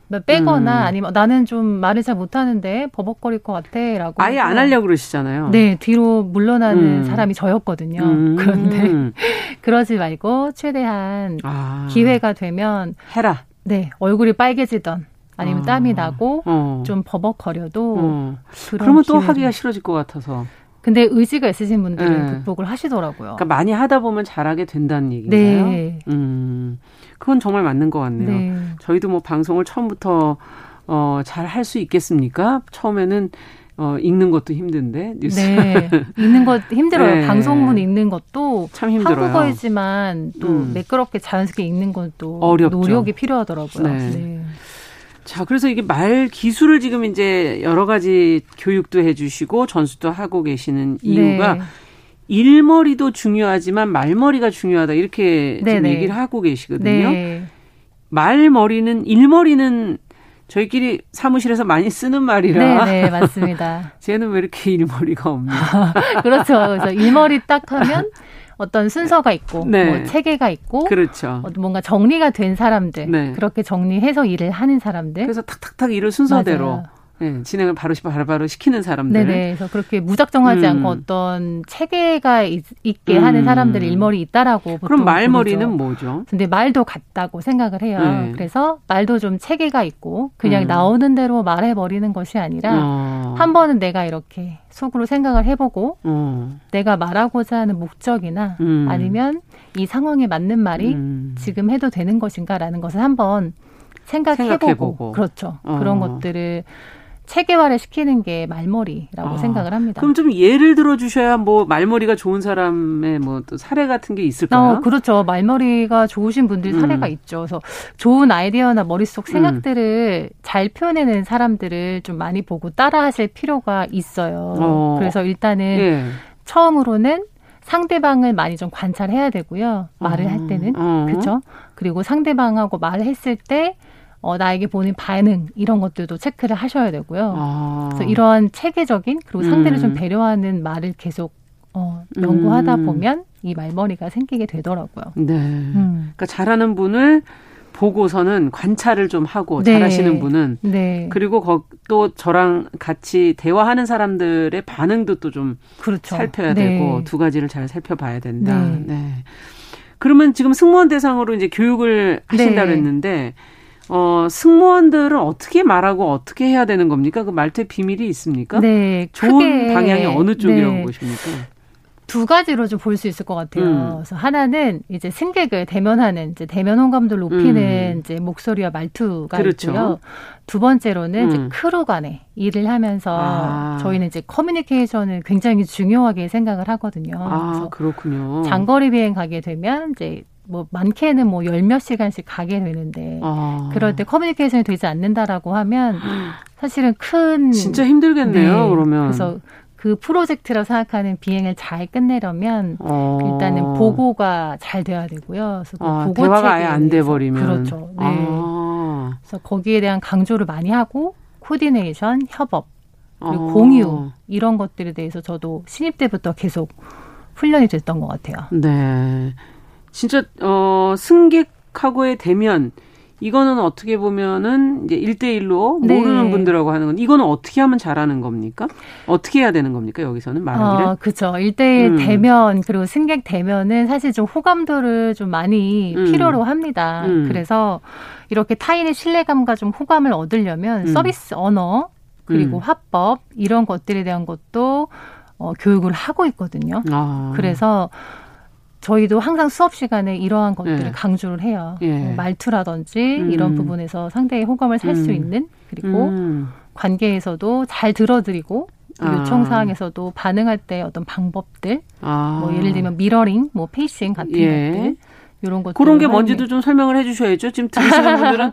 뭐 빼거나 음. 아니면 나는 좀 말을 잘 못하는데 버벅거릴 것 같아라고 아예 안 하려고 그러시잖아요. 네 뒤로 물러나는 음. 사람이 저였거든요. 음. 그런데 그러지 말고 최대한 아. 기회가 되면 해라. 네 얼굴이 빨개지던 아니면 아. 땀이 나고 어. 좀 버벅거려도 어. 그러면 또 하기가 싫어질 것 같아서. 근데 의지가 있으신 분들은 네. 극복을 하시더라고요. 그러니까 많이 하다 보면 잘하게 된다는 얘기인가요? 네. 음. 그건 정말 맞는 것 같네요. 네. 저희도 뭐 방송을 처음부터 어, 잘 할 수 있겠습니까? 처음에는 어, 읽는 것도 힘든데 뉴스. 네, 읽는 것 힘들어요. 네. 방송문 읽는 것도 참 힘들어요. 한국어이지만 또 음. 매끄럽게 자연스럽게 읽는 것도 어렵죠. 노력이 필요하더라고요. 네. 네. 자, 그래서 이게 말 기술을 지금 이제 여러 가지 교육도 해주시고 전수도 하고 계시는 이유가 네. 일머리도 중요하지만 말머리가 중요하다 이렇게 지금. 얘기를 하고 계시거든요. 네. 말머리는 일머리는 저희끼리 사무실에서 많이 쓰는 말이라. 네, 네 맞습니다. 쟤는 왜 이렇게 일머리가 없냐. 그렇죠. 그래서 일머리 딱 하면 어떤 순서가 있고 네. 뭐 체계가 있고 그렇죠. 뭔가 정리가 된 사람들 네. 그렇게 정리해서 일을 하는 사람들 그래서 탁탁탁 일을 순서대로 맞아요. 네, 진행을 바로 바로 바로 시키는 사람들. 네네. 그래서 그렇게 무작정하지 음. 않고 어떤 체계가 있, 게 음. 하는 사람들 일머리 있다라고 그럼 말머리는 부르죠. 뭐죠? 근데 말도 같다고 생각을 해요. 네. 그래서 말도 좀 체계가 있고 그냥 음. 나오는 대로 말해 버리는 것이 아니라 어. 한 번은 내가 이렇게 속으로 생각을 해보고 어. 내가 말하고자 하는 목적이나 음. 아니면 이 상황에 맞는 말이 음. 지금 해도 되는 것인가라는 것을 한번 생각해보고, 생각해보고. 그렇죠. 어. 그런 것들을 체계화를 시키는 게 말머리라고 아, 생각을 합니다. 그럼 좀 예를 들어 주셔야 뭐 말머리가 좋은 사람의 뭐 또 사례 같은 게 있을까요? 어, 그렇죠. 말머리가 좋으신 분들 음. 사례가 있죠. 그래서 좋은 아이디어나 머릿속 생각들을 음. 잘 표현해내는 사람들을 좀 많이 보고 따라하실 필요가 있어요. 어. 그래서 일단은 예. 처음으로는 상대방을 많이 좀 관찰해야 되고요. 말을 어. 할 때는. 어. 그렇죠? 그리고 상대방하고 말을 했을 때 어, 나에게 보는 반응 이런 것들도 체크를 하셔야 되고요. 아. 그래서 이러한 체계적인 그리고 상대를 음. 좀 배려하는 말을 계속 어, 연구하다 음. 보면 이 말머리가 생기게 되더라고요. 네. 음. 그러니까 잘하는 분을 보고서는 관찰을 좀 하고 네. 잘하시는 분은 네. 그리고 또 저랑 같이 대화하는 사람들의 반응도 또좀 그렇죠. 살펴야 네. 되고 두 가지를 잘 살펴봐야 된다. 네. 네. 그러면 지금 승무원 대상으로 이제 교육을 하신다고 네. 했는데 어, 승무원들은 어떻게 말하고 어떻게 해야 되는 겁니까? 그 말투의 비밀이 있습니까? 네. 좋은 방향이 어느 쪽이라고 네. 보십니까? 두 가지로 좀 볼 수 있을 것 같아요. 음. 그래서 하나는 이제 승객을 대면하는 이제 대면 호감도를 높이는 음. 이제 목소리와 말투가 그렇죠. 있고요. 두 번째로는 음. 이제 크루 간에 일을 하면서 아. 저희는 이제 커뮤니케이션을 굉장히 중요하게 생각을 하거든요. 아, 그렇군요. 장거리 비행 가게 되면 이제 뭐 많게는 뭐 열 몇 시간씩 가게 되는데 아. 그럴 때 커뮤니케이션이 되지 않는다라고 하면 사실은 큰 진짜 힘들겠네요. 네. 그러면 그래서 그 프로젝트라 생각하는 비행을 잘 끝내려면 어. 일단은 보고가 잘 돼야 되고요. 그래서 그 아, 보고 대화가 아예 안 돼 버리면 그렇죠. 네. 아. 그래서 거기에 대한 강조를 많이 하고 코디네이션, 협업 그리고 아. 공유 이런 것들에 대해서 저도 신입 때부터 계속 훈련이 됐던 것 같아요. 네. 진짜 어 승객하고의 대면 이거는 어떻게 보면은 이제 일대일로 네. 모르는 분들하고 하는 건 이거는 어떻게 하면 잘하는 겁니까? 어떻게 해야 되는 겁니까? 여기서는 말하기를? 어, 그렇죠. 일대일 음. 대면 그리고 승객 대면은 사실 좀 호감도를 좀 많이 음. 필요로 합니다. 음. 그래서 이렇게 타인의 신뢰감과 좀 호감을 얻으려면 음. 서비스 언어 그리고 음. 화법 이런 것들에 대한 것도 어, 교육을 하고 있거든요. 아. 그래서 저희도 항상 수업 시간에 이러한 것들을 예. 강조를 해요. 예. 뭐 말투라든지 음. 이런 부분에서 상대의 호감을 살수 음. 있는 그리고 음. 관계에서도 잘 들어드리고 아. 요청 사항에서도 반응할 때 어떤 방법들, 아. 뭐 예를 들면 미러링, 뭐 pacing 같은 예. 것들 이런 것 그런 게 뭔지도 좀 설명을 해주셔야죠. 지금 들으시는 분들은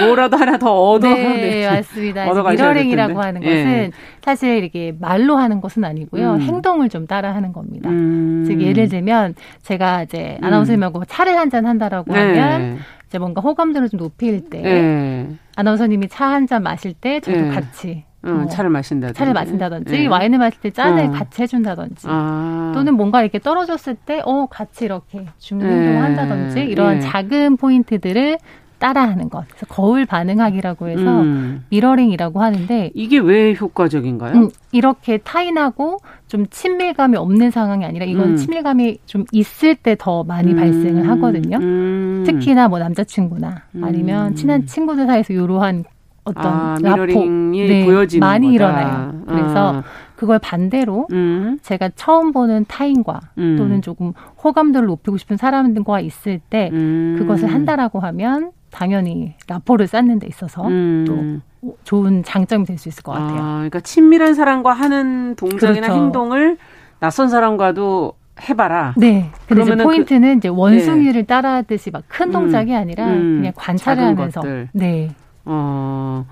뭐라도 하나 더 얻어. 네, 네. 맞습니다. mirroring이라고 하는 것은 예. 사실 이렇게 말로 하는 것은 아니고요. 음. 행동을 좀 따라 하는 겁니다. 음. 즉 예를 들면 제가 이제 음. 아나운서님하고 차를 한 잔 한다라고 네. 하면 이제 뭔가 호감도를 좀 높일 때 네. 아나운서님이 차 한 잔 마실 때 저도 네. 같이 응, 뭐 차를 마신다든지 차를 마신다든지 네. 와인을 마실 때 짠을 어. 같이 해준다든지 아. 또는 뭔가 이렇게 떨어졌을 때 어 같이 이렇게 주는 네. 행동을 한다든지 이런 네. 작은 포인트들을 따라하는 것. 그래서 거울 반응하기라고 해서 음. mirroring이라고 하는데 이게 왜 효과적인가요? 음, 이렇게 타인하고 좀 친밀감이 없는 상황이 아니라 이건 음. 친밀감이 좀 있을 때 더 많이 음. 발생을 하거든요. 음. 특히나 뭐 남자친구나 아니면 음. 친한 친구들 사이에서 이러한 어떤 아, mirroring이 네, 보여지는 많이 거다. 일어나요. 그래서 아, 그걸 반대로 음. 제가 처음 보는 타인과 음. 또는 조금 호감도를 높이고 싶은 사람들과 있을 때 음. 그것을 한다라고 하면 당연히 라포를 쌓는 데 있어서 음. 또 좋은 장점이 될 수 있을 것 같아요. 아, 그러니까 친밀한 사람과 하는 동작이나 그렇죠. 행동을 낯선 사람과도 해봐라. 네. 근데 이제 포인트는 그, 이제 원숭이를 네. 따라하듯이 막 큰 동작이 아니라 음. 그냥 관찰을 하면서. 것들. 네. 어,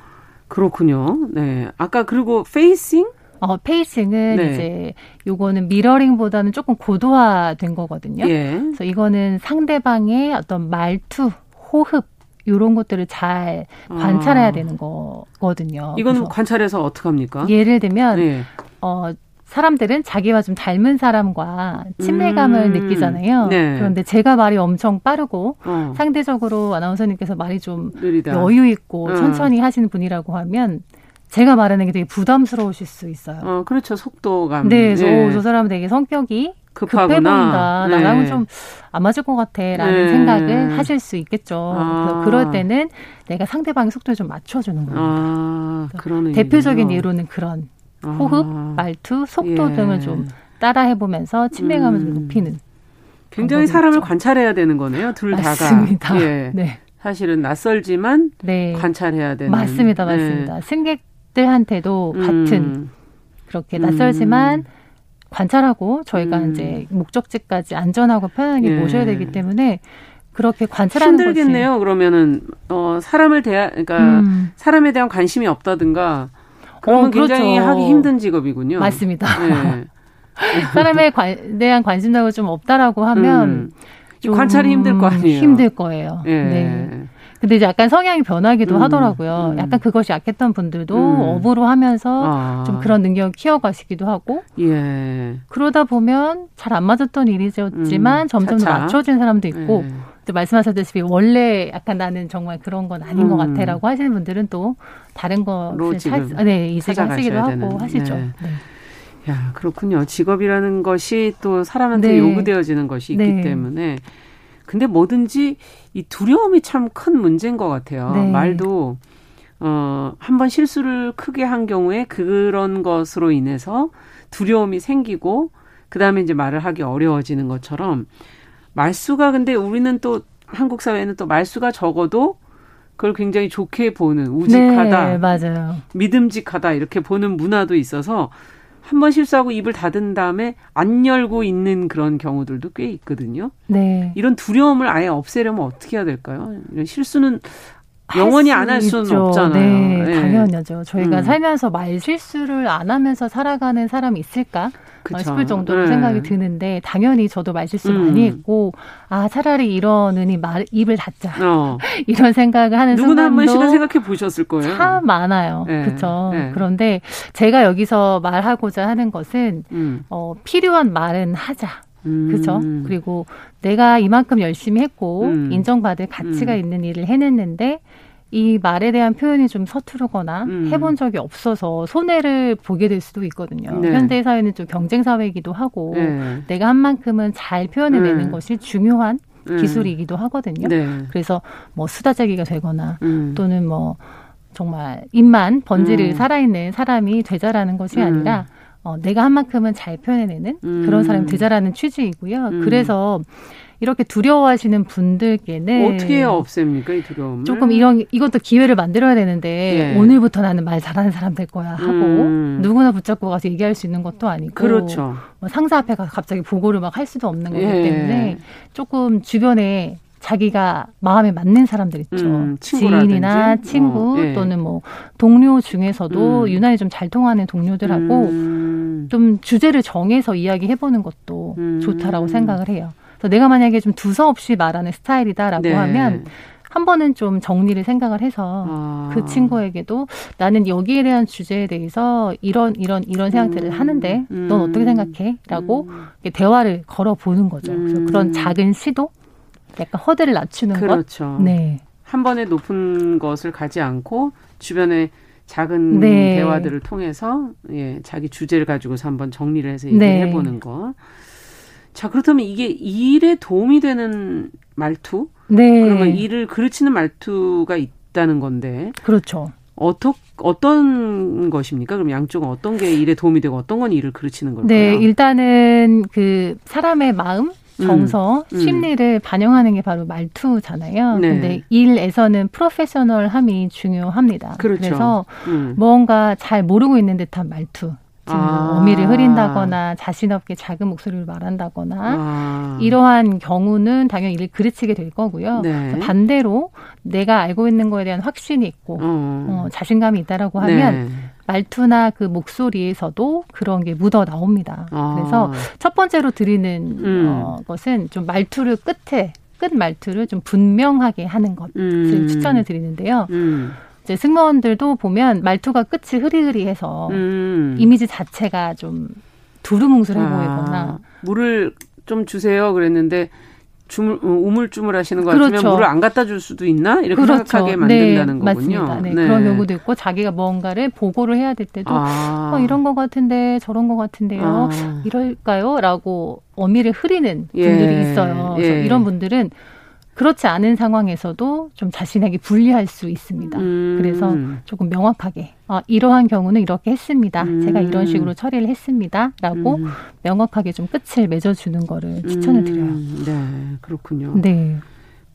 그렇군요. 네. 아까 그리고 pacing? 어, pacing은 네. 이제 요거는 mirroring보다는 조금 고도화된 거거든요. 예. 그래서 이거는 상대방의 어떤 말투, 호흡 요런 것들을 잘 관찰해야 아. 되는 거거든요. 이거는 관찰해서 어떻게 합니까? 예를 들면 네. 어 사람들은 자기와 좀 닮은 사람과 친밀감을 음. 느끼잖아요. 네. 그런데 제가 말이 엄청 빠르고 어. 상대적으로 아나운서님께서 말이 좀 느리다. 여유 있고 어. 천천히 하시는 분이라고 하면 제가 말하는 게 되게 부담스러우실 수 있어요. 어, 그렇죠. 속도감. 네, 저, 네. 저 사람은 되게 성격이 급하구나. 급해 보인다. 네. 나랑은 좀 안 맞을 것 같아라는 네. 생각을 하실 수 있겠죠. 아. 그럴 때는 내가 상대방의 속도에 좀 맞춰주는 거예요. 아, 그런 대표적인 예로는 그런 호흡, 아. 말투, 속도 예. 등을 좀 따라해 보면서 친밀감을 음. 높이는. 굉장히 사람을 있죠. 관찰해야 되는 거네요. 둘 맞습니다. 다가. 예. 네. 사실은 낯설지만 네. 관찰해야 되는. 맞습니다, 네. 맞습니다. 네. 승객들한테도 음. 같은 그렇게 낯설지만 음. 관찰하고 저희가 음. 이제 목적지까지 안전하고 편하게 예. 모셔야 되기 때문에 그렇게 관찰하는 힘들겠네요. 거지. 그러면은 어 사람을 대하 그러니까 음. 사람에 대한 관심이 없다든가 그러면 어, 그렇죠. 굉장히 하기 힘든 직업이군요. 맞습니다. 네. 사람에 관, 대한 관심사가 좀 없다라고 하면 음. 좀 관찰이 힘들 거 아니에요. 힘들 거예요. 예. 네. 근데 이제 약간 성향이 변하기도 음, 하더라고요. 음. 약간 그것이 약했던 분들도 음. 업으로 하면서 아. 좀 그런 능력을 키워가시기도 하고. 예. 그러다 보면 잘 안 맞았던 일이었지만 음. 점점 더 맞춰진 사람도 있고. 예. 또 말씀하셨다시피 원래 약간 나는 정말 그런 건 아닌 것 음. 같아라고 하시는 분들은 또 다른 것을 살, 네, 이직하시기도 하고 되는. 하시죠. 네. 네. 야 그렇군요. 직업이라는 것이 또 사람한테 네. 요구되어지는 것이 있기 네. 때문에 근데 뭐든지 이 두려움이 참 큰 문제인 것 같아요. 네. 말도 어, 한번 실수를 크게 한 경우에 그런 것으로 인해서 두려움이 생기고 그 다음에 이제 말을 하기 어려워지는 것처럼 말수가 근데 우리는 또 한국 사회는 또 말수가 적어도 그걸 굉장히 좋게 보는 우직하다, 네, 맞아요. 믿음직하다 이렇게 보는 문화도 있어서 한 번 실수하고 입을 닫은 다음에 안 열고 있는 그런 경우들도 꽤 있거든요. 네. 이런 두려움을 아예 없애려면 어떻게 해야 될까요? 실수는 영원히 안 할 수는 있죠. 없잖아요. 네, 네. 당연하죠. 저희가 음. 살면서 말 실수를 안 하면서 살아가는 사람이 있을까? 그쵸. 싶을 정도로 네. 생각이 드는데 당연히 저도 말 실수 음. 많이 했고 아 차라리 이러느니 말 입을 닫자 어. 이런 생각을 하는 누구나 한 번씩은 생각해 보셨을 거예요. 참 많아요. 네. 그렇죠. 네. 그런데 제가 여기서 말하고자 하는 것은 음. 어, 필요한 말은 하자. 음. 그렇죠. 그리고 내가 이만큼 열심히 했고 음. 인정받을 가치가 음. 있는 일을 해냈는데 이 말에 대한 표현이 좀 서투르거나 음. 해본 적이 없어서 손해를 보게 될 수도 있거든요. 네. 현대 사회는 좀 경쟁 사회이기도 하고 네. 내가 한 만큼은 잘 표현해내는 네. 것이 중요한 네. 기술이기도 하거든요. 네. 그래서 뭐 수다쟁이가 되거나 음. 또는 뭐 정말 입만 번지를 음. 살아있는 사람이 되자라는 것이 음. 아니라 어, 내가 한 만큼은 잘 표현해내는 그런 사람이 음. 되자라는 취지이고요. 음. 그래서 이렇게 두려워하시는 분들께는 어떻게 없앱니까 이 두려움을? 조금 이런 이것도 기회를 만들어야 되는데 예. 오늘부터 나는 말 잘하는 사람 될 거야 하고 음. 누구나 붙잡고 가서 얘기할 수 있는 것도 아니고 그렇죠. 뭐 상사 앞에 가서 갑자기 보고를 막 할 수도 없는 거기 예. 때문에 조금 주변에 자기가 마음에 맞는 사람들 있죠. 음, 지인이나 친구 어, 예. 또는 뭐 동료 중에서도 음. 유난히 좀 잘 통하는 동료들하고 음. 좀 주제를 정해서 이야기해보는 것도 음. 좋다라고 생각을 해요. 그래서 내가 만약에 좀 두서없이 말하는 스타일이다라고 네. 하면 한 번은 좀 정리를 생각을 해서 아. 그 친구에게도 나는 여기에 대한 주제에 대해서 이런 이런 이런 생각들을 음. 하는데 음. 넌 어떻게 생각해?라고 음. 대화를 걸어 보는 거죠. 그래서 음. 그런 작은 시도, 약간 허들을 낮추는 그렇죠. 것. 네. 한 번에 높은 것을 가지 않고 주변에 작은 네. 대화들을 통해서 예, 자기 주제를 가지고서 한번 정리를 해서 얘기해 네. 보는 거. 자, 그렇다면 이게 일에 도움이 되는 말투? 네. 그러면 일을 그르치는 말투가 있다는 건데. 그렇죠. 어떻 어떤 것입니까? 그럼 양쪽은 어떤 게 일에 도움이 되고 어떤 건 일을 그르치는 걸까요? 네, 일단은 그 사람의 마음 정서, 음. 심리를 음. 반영하는 게 바로 말투잖아요. 네. 근데 일에서는 프로페셔널함이 중요합니다. 그렇죠. 그래서 음. 뭔가 잘 모르고 있는 듯한 말투. 아. 어미를 흐린다거나 자신 없게 작은 목소리로 말한다거나 아. 이러한 경우는 당연히 일을 그르치게 될 거고요. 네. 반대로 내가 알고 있는 거에 대한 확신이 있고 어. 어, 자신감이 있다라고 하면 네. 말투나 그 목소리에서도 그런 게 묻어 나옵니다. 아. 그래서 첫 번째로 드리는 음. 어, 것은 좀 말투를 끝에 끝 말투를 좀 분명하게 하는 것을 음. 추천을 드리는데요. 음. 이제 승무원들도 보면 말투가 끝이 흐리흐리해서 음. 이미지 자체가 좀 두루뭉술해 아. 보이거나 물을 좀 주세요 그랬는데 주물, 어, 우물쭈물 하시는 것 그렇죠. 같으면 물을 안 갖다 줄 수도 있나? 이렇게 그렇죠. 생각하게 만든다는 네, 거군요. 맞습니다. 네, 네. 그런 경우도 있고 자기가 뭔가를 보고를 해야 될 때도 아. 어, 이런 것 같은데 저런 것 같은데요. 아. 이럴까요? 라고 어미를 흐리는 분들이 예. 있어요. 그래서 예. 이런 분들은 그렇지 않은 상황에서도 좀 자신에게 불리할 수 있습니다. 음. 그래서 조금 명확하게 아, 이러한 경우는 이렇게 했습니다. 음. 제가 이런 식으로 처리를 했습니다.라고 음. 명확하게 좀 끝을 맺어주는 거를 추천을 드려요. 음. 네, 그렇군요. 네.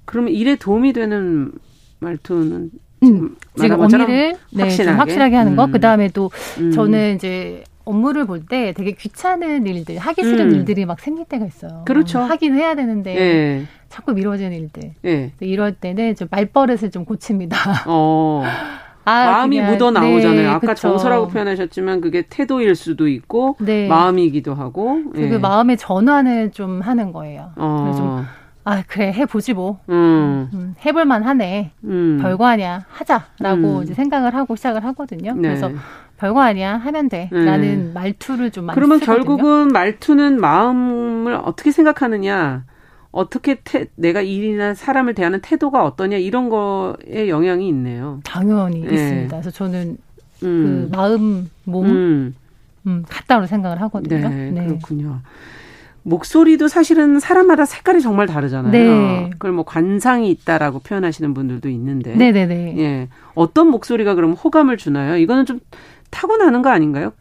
그러면 일에 도움이 되는 말투는 지금, 지금 어미를 네, 확실하게? 좀 확실하게 하는 거. 음. 그 다음에 또 음. 저는 이제 업무를 볼 때 되게 귀찮은 일들, 하기 싫은 음. 일들이 막 생길 때가 있어요. 그렇죠. 하긴 해야 되는데 예. 자꾸 미뤄지는 일들. 예. 이럴 때는 좀 말버릇을 좀 고칩니다. 어. 아, 마음이 그냥, 묻어 나오잖아요. 네, 아까 그쵸. 정서라고 표현하셨지만 그게 태도일 수도 있고 네. 마음이기도 하고. 그 예. 그 마음의 전환을 좀 하는 거예요. 어. 좀, 아 그래 해보지 뭐 음. 음, 해볼만 하네 음. 별거 아니야 하자라고 음. 이제 생각을 하고 시작을 하거든요. 네. 그래서 별거 아니야 하면 돼라는 네. 말투를 좀 많이 그러면 쓰거든요. 결국은 말투는 마음을 어떻게 생각하느냐 어떻게 태, 내가 일이나 사람을 대하는 태도가 어떠냐 이런 거에 영향이 있네요. 당연히 네. 있습니다. 그래서 저는 음. 그 마음, 몸, 음. 음, 같다고 생각을 하거든요. 네, 네. 그렇군요. 목소리도 사실은 사람마다 색깔이 정말 다르잖아요. 네. 그걸 뭐 관상이 있다라고 표현하시는 분들도 있는데. 네네네. 예. 어떤 목소리가 그럼 호감을 주나요? 이거는 좀 타고나는 거 아닌가요?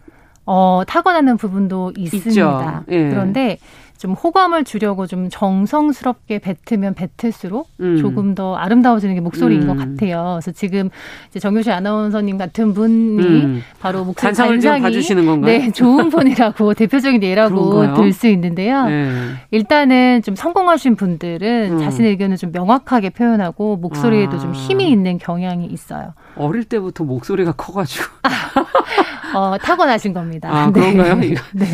어, 타고나는 부분도 있습니다. 예. 그런데 좀 호감을 주려고 좀 정성스럽게 뱉으면 뱉을수록 음. 조금 더 아름다워지는 게 목소리인 음. 것 같아요. 그래서 지금 이제 정효시 아나운서님 같은 분이 음. 바로 목소리 관상을 좀 봐주시는 건가요? 네, 좋은 분이라고 대표적인 예라고 들 수 있는데요. 네. 일단은 좀 성공하신 분들은 음. 자신의 의견을 좀 명확하게 표현하고 목소리에도 아. 좀 힘이 있는 경향이 있어요. 어릴 때부터 목소리가 커가지고. 어, 타고나신 겁니다. 아, 그런가요? 네. 네.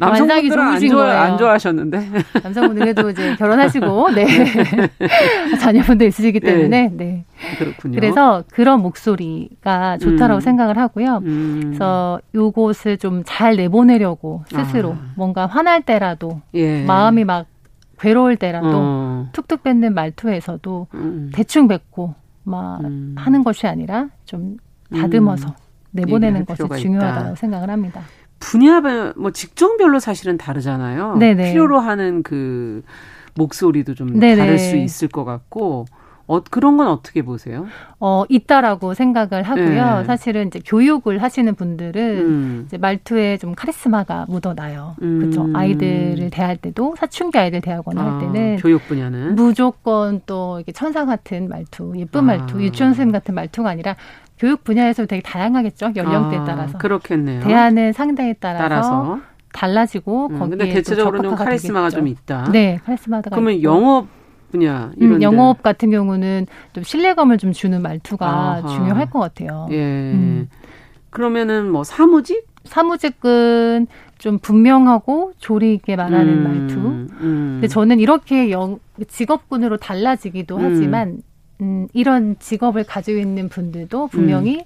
남성분들은 안, 좋아, 안 좋아하셨는데. 남성분들도 이제 결혼하시고, 네. 자녀분도 있으시기 네. 때문에, 네. 네. 그렇군요. 그래서 그런 목소리가 좋다라고 음. 생각을 하고요. 음. 그래서 요것을 좀 잘 내보내려고 스스로 아. 뭔가 화날 때라도 예. 마음이 막 괴로울 때라도 어. 툭툭 뱉는 말투에서도 음. 대충 뱉고 막 음. 하는 것이 아니라 좀 다듬어서 음. 내보내는 것이 중요하다고 생각을 합니다. 분야별 뭐 직종별로 사실은 다르잖아요. 네네. 필요로 하는 그 목소리도 좀 네네. 다를 수 있을 것 같고 어, 그런 건 어떻게 보세요? 어, 있다라고 생각을 하고요. 네. 사실은 이제 교육을 하시는 분들은 음. 이제 말투에 좀 카리스마가 묻어나요. 음. 그렇죠. 아이들을 대할 때도 사춘기 아이들 대하거나 아, 할 때는 교육 분야는 무조건 또 이렇게 천사 같은 말투, 예쁜 아. 말투, 유치원 선생님 같은 말투가 아니라 교육 분야에서 되게 다양하겠죠. 연령대에 아, 따라서. 그렇겠네요. 대하는 상대에 따라서, 따라서. 달라지고 음, 거기에 근데 대체적으로 좀 카리스마가 되겠죠. 좀 있다. 네, 카리스마가 그러면 있고. 영업 분야 이런 음, 영업 같은 경우는 좀 신뢰감을 좀 주는 말투가 아하. 중요할 것 같아요. 예. 음. 그러면은 뭐 사무직? 사무직은 좀 분명하고 조리 있게 말하는 음, 말투. 음. 근데 저는 이렇게 영, 직업군으로 달라지기도 음. 하지만 음, 이런 직업을 가지고 있는 분들도 분명히 음.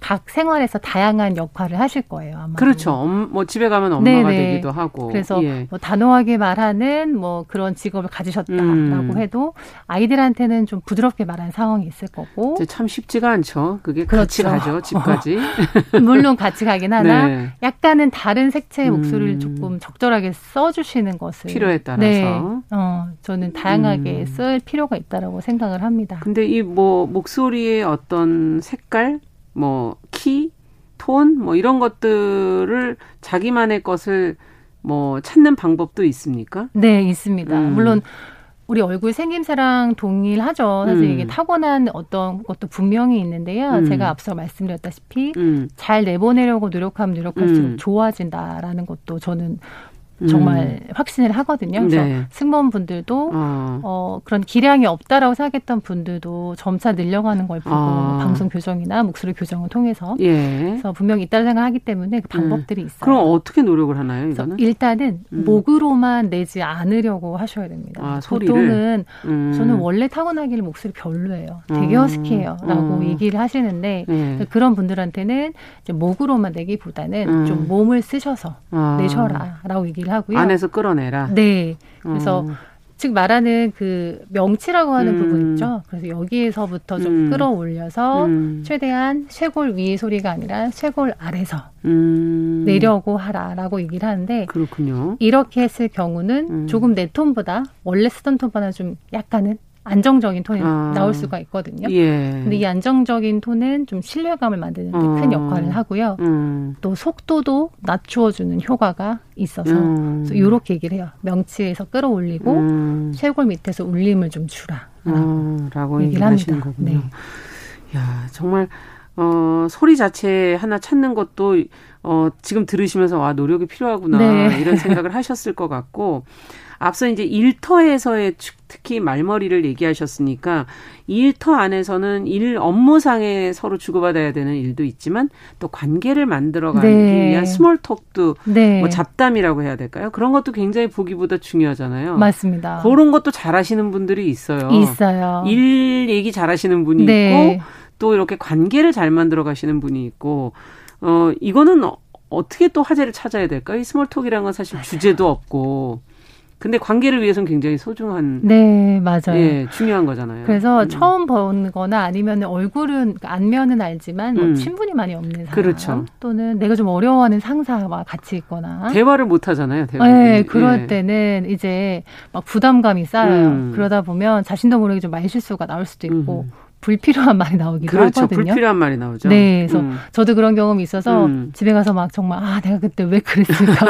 각 생활에서 다양한 역할을 하실 거예요. 아마. 그렇죠. 뭐 집에 가면 엄마가 네네. 되기도 하고. 그래서 예. 뭐 단호하게 말하는 뭐 그런 직업을 가지셨다라고 음. 해도 아이들한테는 좀 부드럽게 말하는 상황이 있을 거고. 참 쉽지가 않죠. 그게 그렇죠. 같이 가죠. 집까지. 물론 같이 가긴 하나 네. 약간은 다른 색채의 음. 목소리를 조금 적절하게 써주시는 것을 필요에 따라서. 네. 어, 저는 다양하게 음. 쓸 필요가 있다라고 생각을 합니다. 근데 이 뭐 목소리의 어떤 색깔 뭐 키, 톤, 뭐 이런 것들을 자기만의 것을 뭐 찾는 방법도 있습니까? 네, 있습니다. 음. 물론 우리 얼굴 생김새랑 동일하죠. 사실 음. 이게 타고난 어떤 것도 분명히 있는데요. 음. 제가 앞서 말씀드렸다시피 음. 잘 내보내려고 노력하면 노력할수록 음. 좋아진다라는 것도 저는 정말 음. 확신을 하거든요. 그래서 네. 승무원분들도 어. 어. 그런 기량이 없다라고 생각했던 분들도 점차 늘려가는 걸 보고 어. 방송 교정이나 목소리 교정을 통해서 예. 그래서 분명히 있다고 생각하기 때문에 그 방법들이 음. 있어요. 그럼 어떻게 노력을 하나요? 이거는 일단은 음. 목으로만 내지 않으려고 하셔야 됩니다. 아, 보통은 음. 저는 원래 타고나기를 목소리 별로예요. 되게 어. 허스키해요라고 어. 얘기를 하시는데 예. 그런 분들한테는 목으로만 내기보다는 음. 좀 몸을 쓰셔서 아. 내셔라라고 얘기를 하고요. 안에서 끌어내라. 네. 그래서 음. 즉 말하는 그 명치라고 하는 음. 부분 있죠. 그래서 여기에서부터 좀 음. 끌어올려서 음. 최대한 쇄골 위의 소리가 아니라 쇄골 아래서 음. 내려고 하라라고 얘기를 하는데 그렇군요. 이렇게 했을 경우는 음. 조금 내 톤보다 원래 쓰던 톤보다 좀 약간은 안정적인 톤이 아. 나올 수가 있거든요. 예. 근데 이 안정적인 톤은 좀 신뢰감을 만드는 데큰 어. 역할을 하고요. 음. 또 속도도 낮추어주는 효과가 있어서 음. 이렇게 얘기를 해요. 명치에서 끌어올리고 음. 쇄골 밑에서 울림을 좀 주라. 어, 라고 얘기를 하시는 거군요. 네. 야 정말 어, 소리 자체 하나 찾는 것도 어, 지금 들으시면서 와 노력이 필요하구나 네. 이런 생각을 하셨을 것 같고 앞서 이제 일터에서의 특히 말머리를 얘기하셨으니까 일터 안에서는 일 업무상에 서로 주고받아야 되는 일도 있지만 또 관계를 만들어가기 네. 위한 스몰톡도 네. 뭐 잡담이라고 해야 될까요? 그런 것도 굉장히 보기보다 중요하잖아요. 맞습니다. 그런 것도 잘하시는 분들이 있어요. 있어요. 일 얘기 잘하시는 분이 네. 있고 또 이렇게 관계를 잘 만들어 가시는 분이 있고 어 이거는 어떻게 또 화제를 찾아야 될까요? 이 small talk이라는 건 사실 맞아요. 주제도 없고 근데 관계를 위해서는 굉장히 소중한 네 맞아요 예, 중요한 거잖아요. 그래서 음. 처음 본거나 아니면 얼굴은 안면은 알지만 뭐 음. 친분이 많이 없는 사람 그렇죠. 또는 내가 좀 어려워하는 상사와 같이 있거나 대화를 못 하잖아요. 대화 네 그럴 예. 때는 이제 막 부담감이 쌓여요. 음. 그러다 보면 자신도 모르게 좀 말실수가 나올 수도 있고 음. 불필요한 말이 나오기도 그렇죠. 하거든요. 불필요한 말이 나오죠. 네, 그래서 음. 저도 그런 경험이 있어서 음. 집에 가서 막 정말 아 내가 그때 왜 그랬을까라는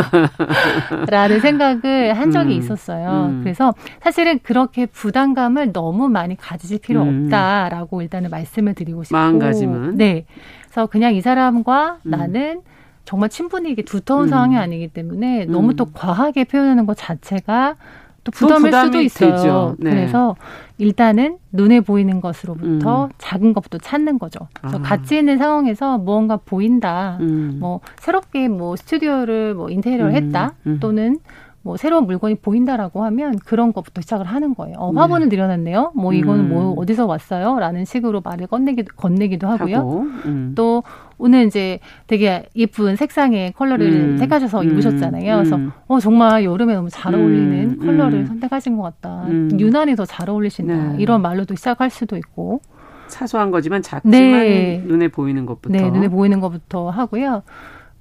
생각을 한 적이 음. 있었어요. 음. 그래서 사실은 그렇게 부담감을 너무 많이 가지실 필요 음. 없다라고 일단은 말씀을 드리고 싶고 마음가짐은 네, 그래서 그냥 이 사람과 음. 나는 정말 친분이 이게 두터운 상황이 아니기 때문에 너무 또 과하게 표현하는 것 자체가 또 부담일 수도 있어요. 네. 그래서 일단은 눈에 보이는 것으로부터 음. 작은 것부터 찾는 거죠. 그래서 아. 같이 있는 상황에서 무언가 보인다. 음. 뭐 새롭게 뭐 스튜디오를 뭐 인테리어를 음. 했다. 음. 또는 뭐 새로운 물건이 보인다라고 하면 그런 것부터 시작을 하는 거예요. 어, 화분을 네. 들여놨네요. 뭐 이거는 뭐 음. 뭐 어디서 왔어요?라는 식으로 말을 건네기도 건네기도 하고요. 하고, 음. 또 오늘 이제 되게 예쁜 색상의 컬러를 음. 택하셔서 음. 입으셨잖아요. 그래서 음. 어 정말 여름에 너무 잘 어울리는 음. 컬러를 선택하신 것 같다. 유난히 더 잘 어울리신다. 네. 이런 말로도 시작할 수도 있고. 사소한 거지만 작지만 네. 눈에 보이는 것부터. 네, 눈에 보이는 것부터 하고요.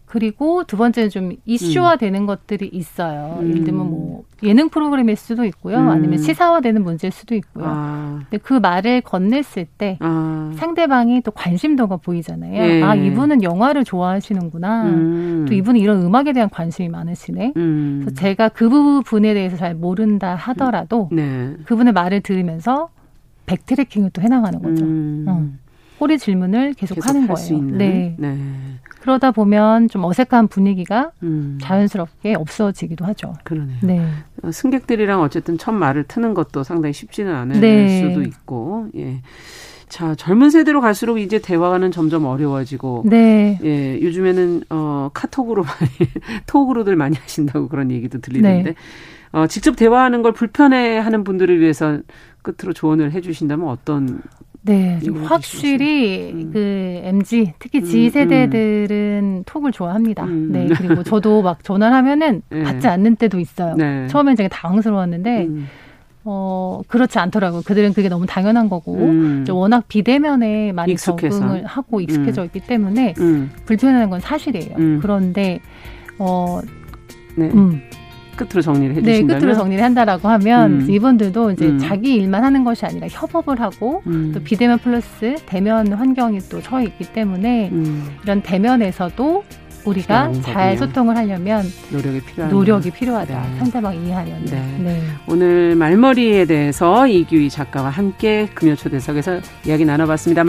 그리고 두 번째는 좀 이슈화 되는 음. 것들이 있어요. 음. 예를 들면 뭐 예능 프로그램일 수도 있고요. 음. 아니면 시사화되는 문제일 수도 있고요. 아. 근데 그 말을 건넸을 때 아. 상대방이 또 관심도가 보이잖아요. 예. 아, 이분은 영화를 좋아하시는구나. 음. 또 이분은 이런 음악에 대한 관심이 많으시네. 음. 그래서 제가 그 부분에 대해서 잘 모른다 하더라도 네. 그분의 말을 들으면서 백트래킹을 또 해나가는 거죠. 음. 어. 꼬리 질문을 계속, 계속 하는 거예요. 네. 네. 그러다 보면 좀 어색한 분위기가 음. 자연스럽게 없어지기도 하죠. 그러네요. 네. 어, 승객들이랑 어쨌든 첫 말을 트는 것도 상당히 쉽지는 않을 네. 수도 있고, 예. 자, 젊은 세대로 갈수록 이제 대화는 점점 어려워지고, 네. 예, 요즘에는, 어, 카톡으로 많이, 톡으로들 많이 하신다고 그런 얘기도 들리는데, 네. 어, 직접 대화하는 걸 불편해 하는 분들을 위해서 끝으로 조언을 해 주신다면 어떤 네, 확실히 음. 그 MG 특히 Z 음, 세대들은 음. 톡을 좋아합니다. 음. 네, 그리고 저도 막 전화를 하면은 네. 받지 않는 때도 있어요. 네. 처음엔 되게 당황스러웠는데 음. 어 그렇지 않더라고요. 그들은 그게 너무 당연한 거고 음. 워낙 비대면에 많이 익숙해서. 적응을 하고 익숙해져 있기 때문에 불편한 건 사실이에요. 그런데 어 네. 끝으로 정리를 해주신다면 네, 끝으로 정리를 한다라고 하면 음. 이분들도 이제 음. 자기 일만 하는 것이 아니라 협업을 하고 음. 또 비대면 플러스 대면 환경이 또 처해 있기 때문에 음. 이런 대면에서도 우리가 잘 소통을 하려면 노력이 필요하다. 노력이 필요하다. 네. 상대방 이해하려면. 네. 네. 오늘 말머리에 대해서 이규희 작가와 함께 금요 초대석에서 이야기 나눠봤습니다.